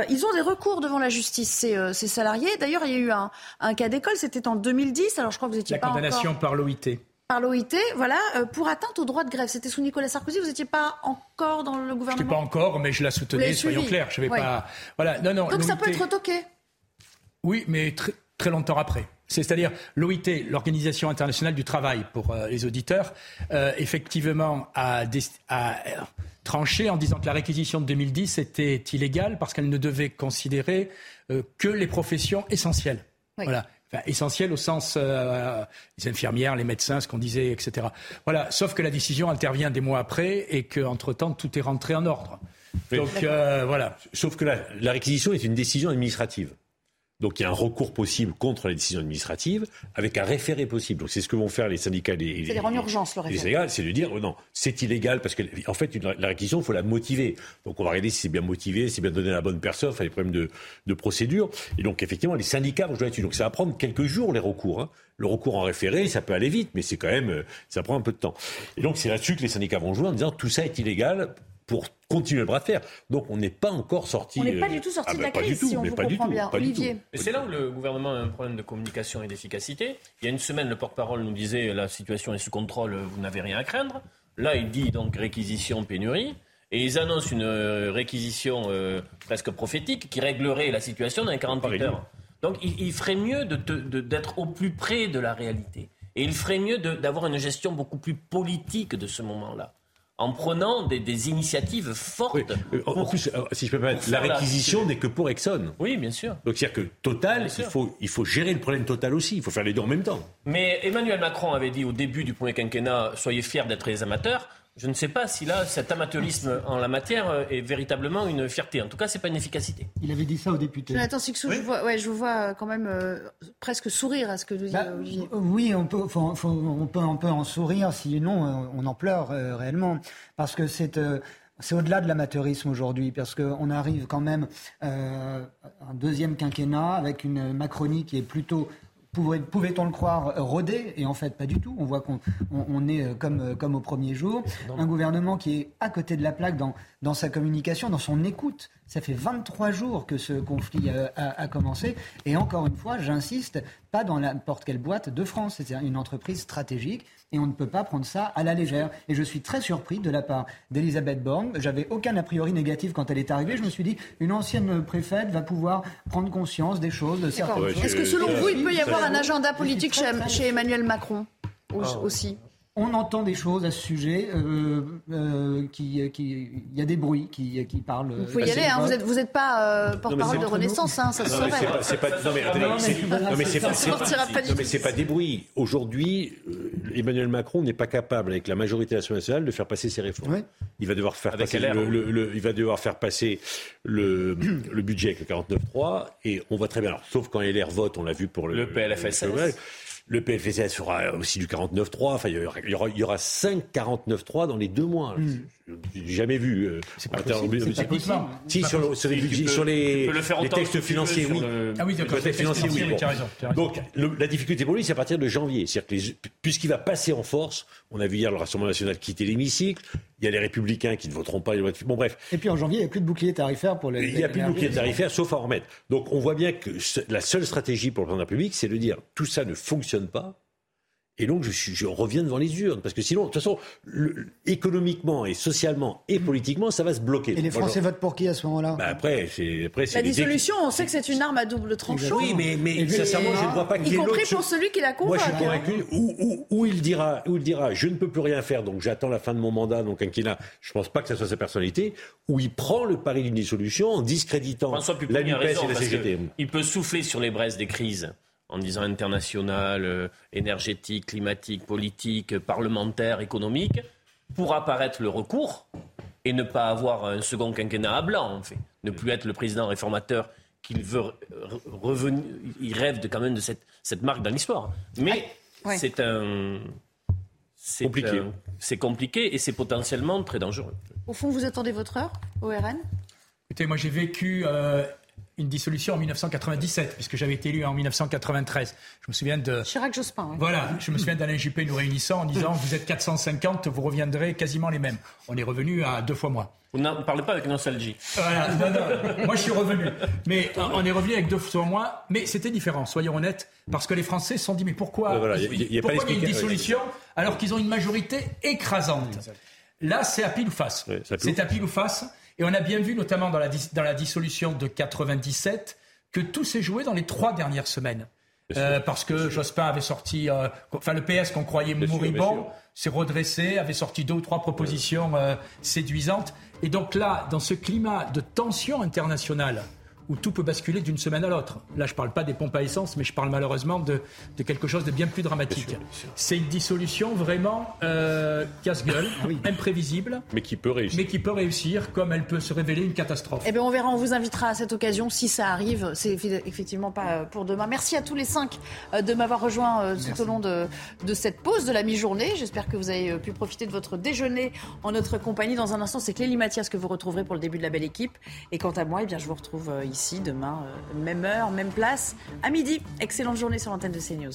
ils ont des recours devant la justice, ces, salariés. D'ailleurs, il y a eu un, cas d'école, c'était en 2010. Alors, je crois que vous étiez pas. La condamnation par l'OIT par l'OIT, voilà, euh, pour atteinte au droit de grève. C'était sous Nicolas Sarkozy. Vous n'étiez pas encore dans le gouvernement. Je pas encore, mais je la soutenais. Soyons clairs. Je vais pas. Voilà. Non, non. Donc ça peut être toqué. Oui, mais très, très longtemps après. C'est-à-dire l'OIT, l'Organisation internationale du travail pour euh, les auditeurs, euh, effectivement a, a, tranché en disant que la réquisition de 2010 était illégale parce qu'elle ne devait considérer que les professions essentielles. Voilà essentiel au sens euh, les infirmières, les médecins, ce qu'on disait, etc. Voilà. Sauf que la décision intervient des mois après et qu'entre-temps, tout est rentré en ordre. Donc euh, voilà. Sauf que la réquisition est une décision administrative. Donc il y a un recours possible contre les décisions administratives avec un référé possible. Donc c'est ce que vont faire les syndicats. Les, c'est en urgence le référé. C'est de dire oh non, c'est illégal parce que en fait la réquisition il faut la motiver. Donc on va regarder si c'est bien motivé, si c'est bien donné à la bonne personne, enfin les problèmes de, de, procédure. Et donc effectivement les syndicats vont jouer là-dessus. Donc ça va prendre quelques jours les recours. Hein. Le recours en référé, ça peut aller vite, mais c'est quand même, ça prend un peu de temps. Et donc c'est là-dessus que les syndicats vont jouer en disant tout ça est illégal pour continuer le bras de fer. Donc on n'est pas encore sorti. On n'est pas du tout sorti euh, de ah, la ben, crise, si on vous comprend bien. Olivier. C'est là où le gouvernement a un problème de communication et d'efficacité. Il y a une semaine, le porte-parole nous disait la situation est sous contrôle, vous n'avez rien à craindre. Là, il dit donc réquisition, pénurie. Et ils annoncent une euh, réquisition euh, presque prophétique qui réglerait la situation dans les 48 heures. Donc il, ferait mieux d'être au plus près de la réalité. Et il ferait mieux d'avoir une gestion beaucoup plus politique de ce moment-là en prenant des, initiatives fortes. Euh, en plus, euh, si je peux permettre, la réquisition n'est que pour Exxon. Oui, bien sûr. Donc c'est-à-dire que Total, il faut, il faut gérer le problème Total aussi. Il faut faire les deux en même temps. Mais Emmanuel Macron avait dit au début du premier quinquennat soyez fiers d'être les amateurs. Je ne sais pas si là, cet amateurisme en la matière euh, est véritablement une fierté. En tout cas, c'est pas une efficacité. Il avait dit ça aux députés. Jonathan Sixou, je, vois, ouais, je vous vois quand même euh, presque sourire à ce que vous dites, bah, Olivier. Oui, on peut, on, peut, on peut en sourire, sinon euh, on en pleure réellement. Parce que c'est... c'est au-delà de l'amateurisme aujourd'hui, parce qu'on arrive quand même euh, un deuxième quinquennat avec une Macronie qui est plutôt Pouvait-on le croire rodé? Et en fait, pas du tout. On voit qu'on on, est euh, comme, euh, comme au premier jour. Un gouvernement qui est à côté de la plaque dans, dans sa communication, dans son écoute. Ça fait 23 jours que ce conflit a, a commencé. Et encore une fois, j'insiste, pas dans n'importe quelle boîte de France. C'est une entreprise stratégique et on ne peut pas prendre ça à la légère. Et je suis très surpris de la part d'Elisabeth Borne. J'avais aucun a priori négatif quand elle est arrivée. Je me suis dit, une ancienne préfète va pouvoir prendre conscience des choses, de certaines. Est-ce que selon vous, il peut y avoir un agenda politique chez, chez Emmanuel Macron Ah. aussi? On entend des choses à ce sujet. euh, euh, qui, qui, il y a des bruits qui, qui parlent. Vous pouvez y aller, hein, vous n'êtes vous êtes pas euh, porte-parole de Renaissance, hein, ça se Non, mais saurait. c'est pas- pas, non, mais c'est- non, mais c'est des bruits. Aujourd'hui, euh, Emmanuel Macron n'est pas capable, avec la majorité nationale, de faire passer ses réformes. Ouais. Il va devoir faire Avec passer LR, le, oui. le- le- il va devoir faire passer le, le budget avec le 49.3 et on voit très bien. Alors, sauf quand LR vote, on l'a vu pour le, Le PLFSS. Le, PLFSS fera aussi du 49.3. Enfin, il y aura, il y aura, il y aura 5 49.3 dans les deux mois. J'ai jamais vu. euh, pas en termes- possible, c'est pas possible. Si, C'est sur, pas le- sur les, budgets- sur les, le textes financiers, oui. le- Ah oui, d'accord, Les textes financiers, oui. bon. raison. Donc, le- la difficulté pour lui, c'est à partir de janvier. C'est-à-dire que les- puisqu'il va passer en force, on a vu hier le Rassemblement national quitter l'hémicycle. Il y a les Républicains qui ne voteront pas. les lois de- Bon, bref. Et puis en janvier, il n'y a plus de bouclier tarifaire pour les. Il n'y a plus de bouclier tarifaire, sauf à en remettre. Donc, on voit bien que la seule stratégie pour le président de la République, c'est de dire tout ça ne fonctionne pas. Et donc, je, suis- je reviens devant les urnes. Parce que sinon, de toute façon, le- économiquement et socialement et politiquement, ça va se bloquer. Et les Moi, Français votent pour qui à ce moment-là? Bah, après, c'est après, c'est La dé- dissolution, on sait que c'est une arme à double tranchant. Oui, mais, mais Et- sincèrement, je ne vois pas qui Y est compris pour celui qui la Moi, convoque. je suis convaincu. Où, où- où il dira, où il dira, je ne peux plus rien faire, donc j'attends la fin de mon mandat, donc quinquennat. Je pense pas que ça soit sa personnalité. Où il prend le pari d'une dissolution en discréditant François la NUPES et la CGT. il peut souffler sur les braises des crises en disant international, euh, énergétique, climatique, politique, parlementaire, économique, pour apparaître le recours et ne pas avoir un second quinquennat à blanc, en fait. Ne plus être le président réformateur qu'il veut re- revenir. Il rêve de, quand même de cette, cette marque dans l'histoire. Mais Ouais. c'est un. C'est Compliqué. C'est compliqué et c'est potentiellement très dangereux. Au fond, vous attendez votre heure au RN Écoutez, moi j'ai vécu euh, une dissolution en 1997, puisque j'avais été élu en 1993. Je me souviens de... Chirac-Jospin. oui. Voilà, je me souviens d'Alain Juppé nous réunissant en disant vous êtes 450, vous reviendrez quasiment les mêmes. On est revenu à deux fois moins. Vous n'en parlez pas avec nostalgie. Voilà, non, non, moi je suis revenu. Mais on est revenu avec deux fois moins, mais c'était différent, soyons honnêtes, parce que les Français se sont dit mais pourquoi voilà, y a- y a pas pourquoi il y a une dissolution alors qu'ils ont une majorité écrasante? Là, c'est à pile ou face. Ouais, c'est à pile c'est à pile ou face. Et on a bien vu, notamment dans la, dis- dans la dissolution de 97, que tout s'est joué dans les trois dernières semaines. Euh, parce que Jospin avait sorti, euh, enfin le PS qu'on croyait Bien moribond, s'est redressé, avait sorti deux ou trois propositions euh, séduisantes. Et donc là, dans ce climat de tension internationale, où tout peut basculer d'une semaine à l'autre. Là, je ne parle pas des pompes à essence, mais je parle malheureusement de, de quelque chose de bien plus dramatique. C'est une dissolution vraiment euh, casse-gueule, imprévisible, Mais qui peut réussir. mais qui peut réussir comme elle peut se révéler une catastrophe. Eh bien, on verra, on vous invitera à cette occasion si ça arrive. C'est effectivement pas euh, pour demain. Merci à tous les cinq euh, de m'avoir rejoint tout au long de, de cette pause de la mi-journée. J'espère que vous avez pu profiter de votre déjeuner en notre compagnie. Dans un instant, c'est Clélie Mathias que vous retrouverez pour le début de la belle équipe. Et quant à moi, eh bien, je vous retrouve euh, ici demain, euh, même heure, même place, à midi. Excellente journée sur l'antenne de CNews.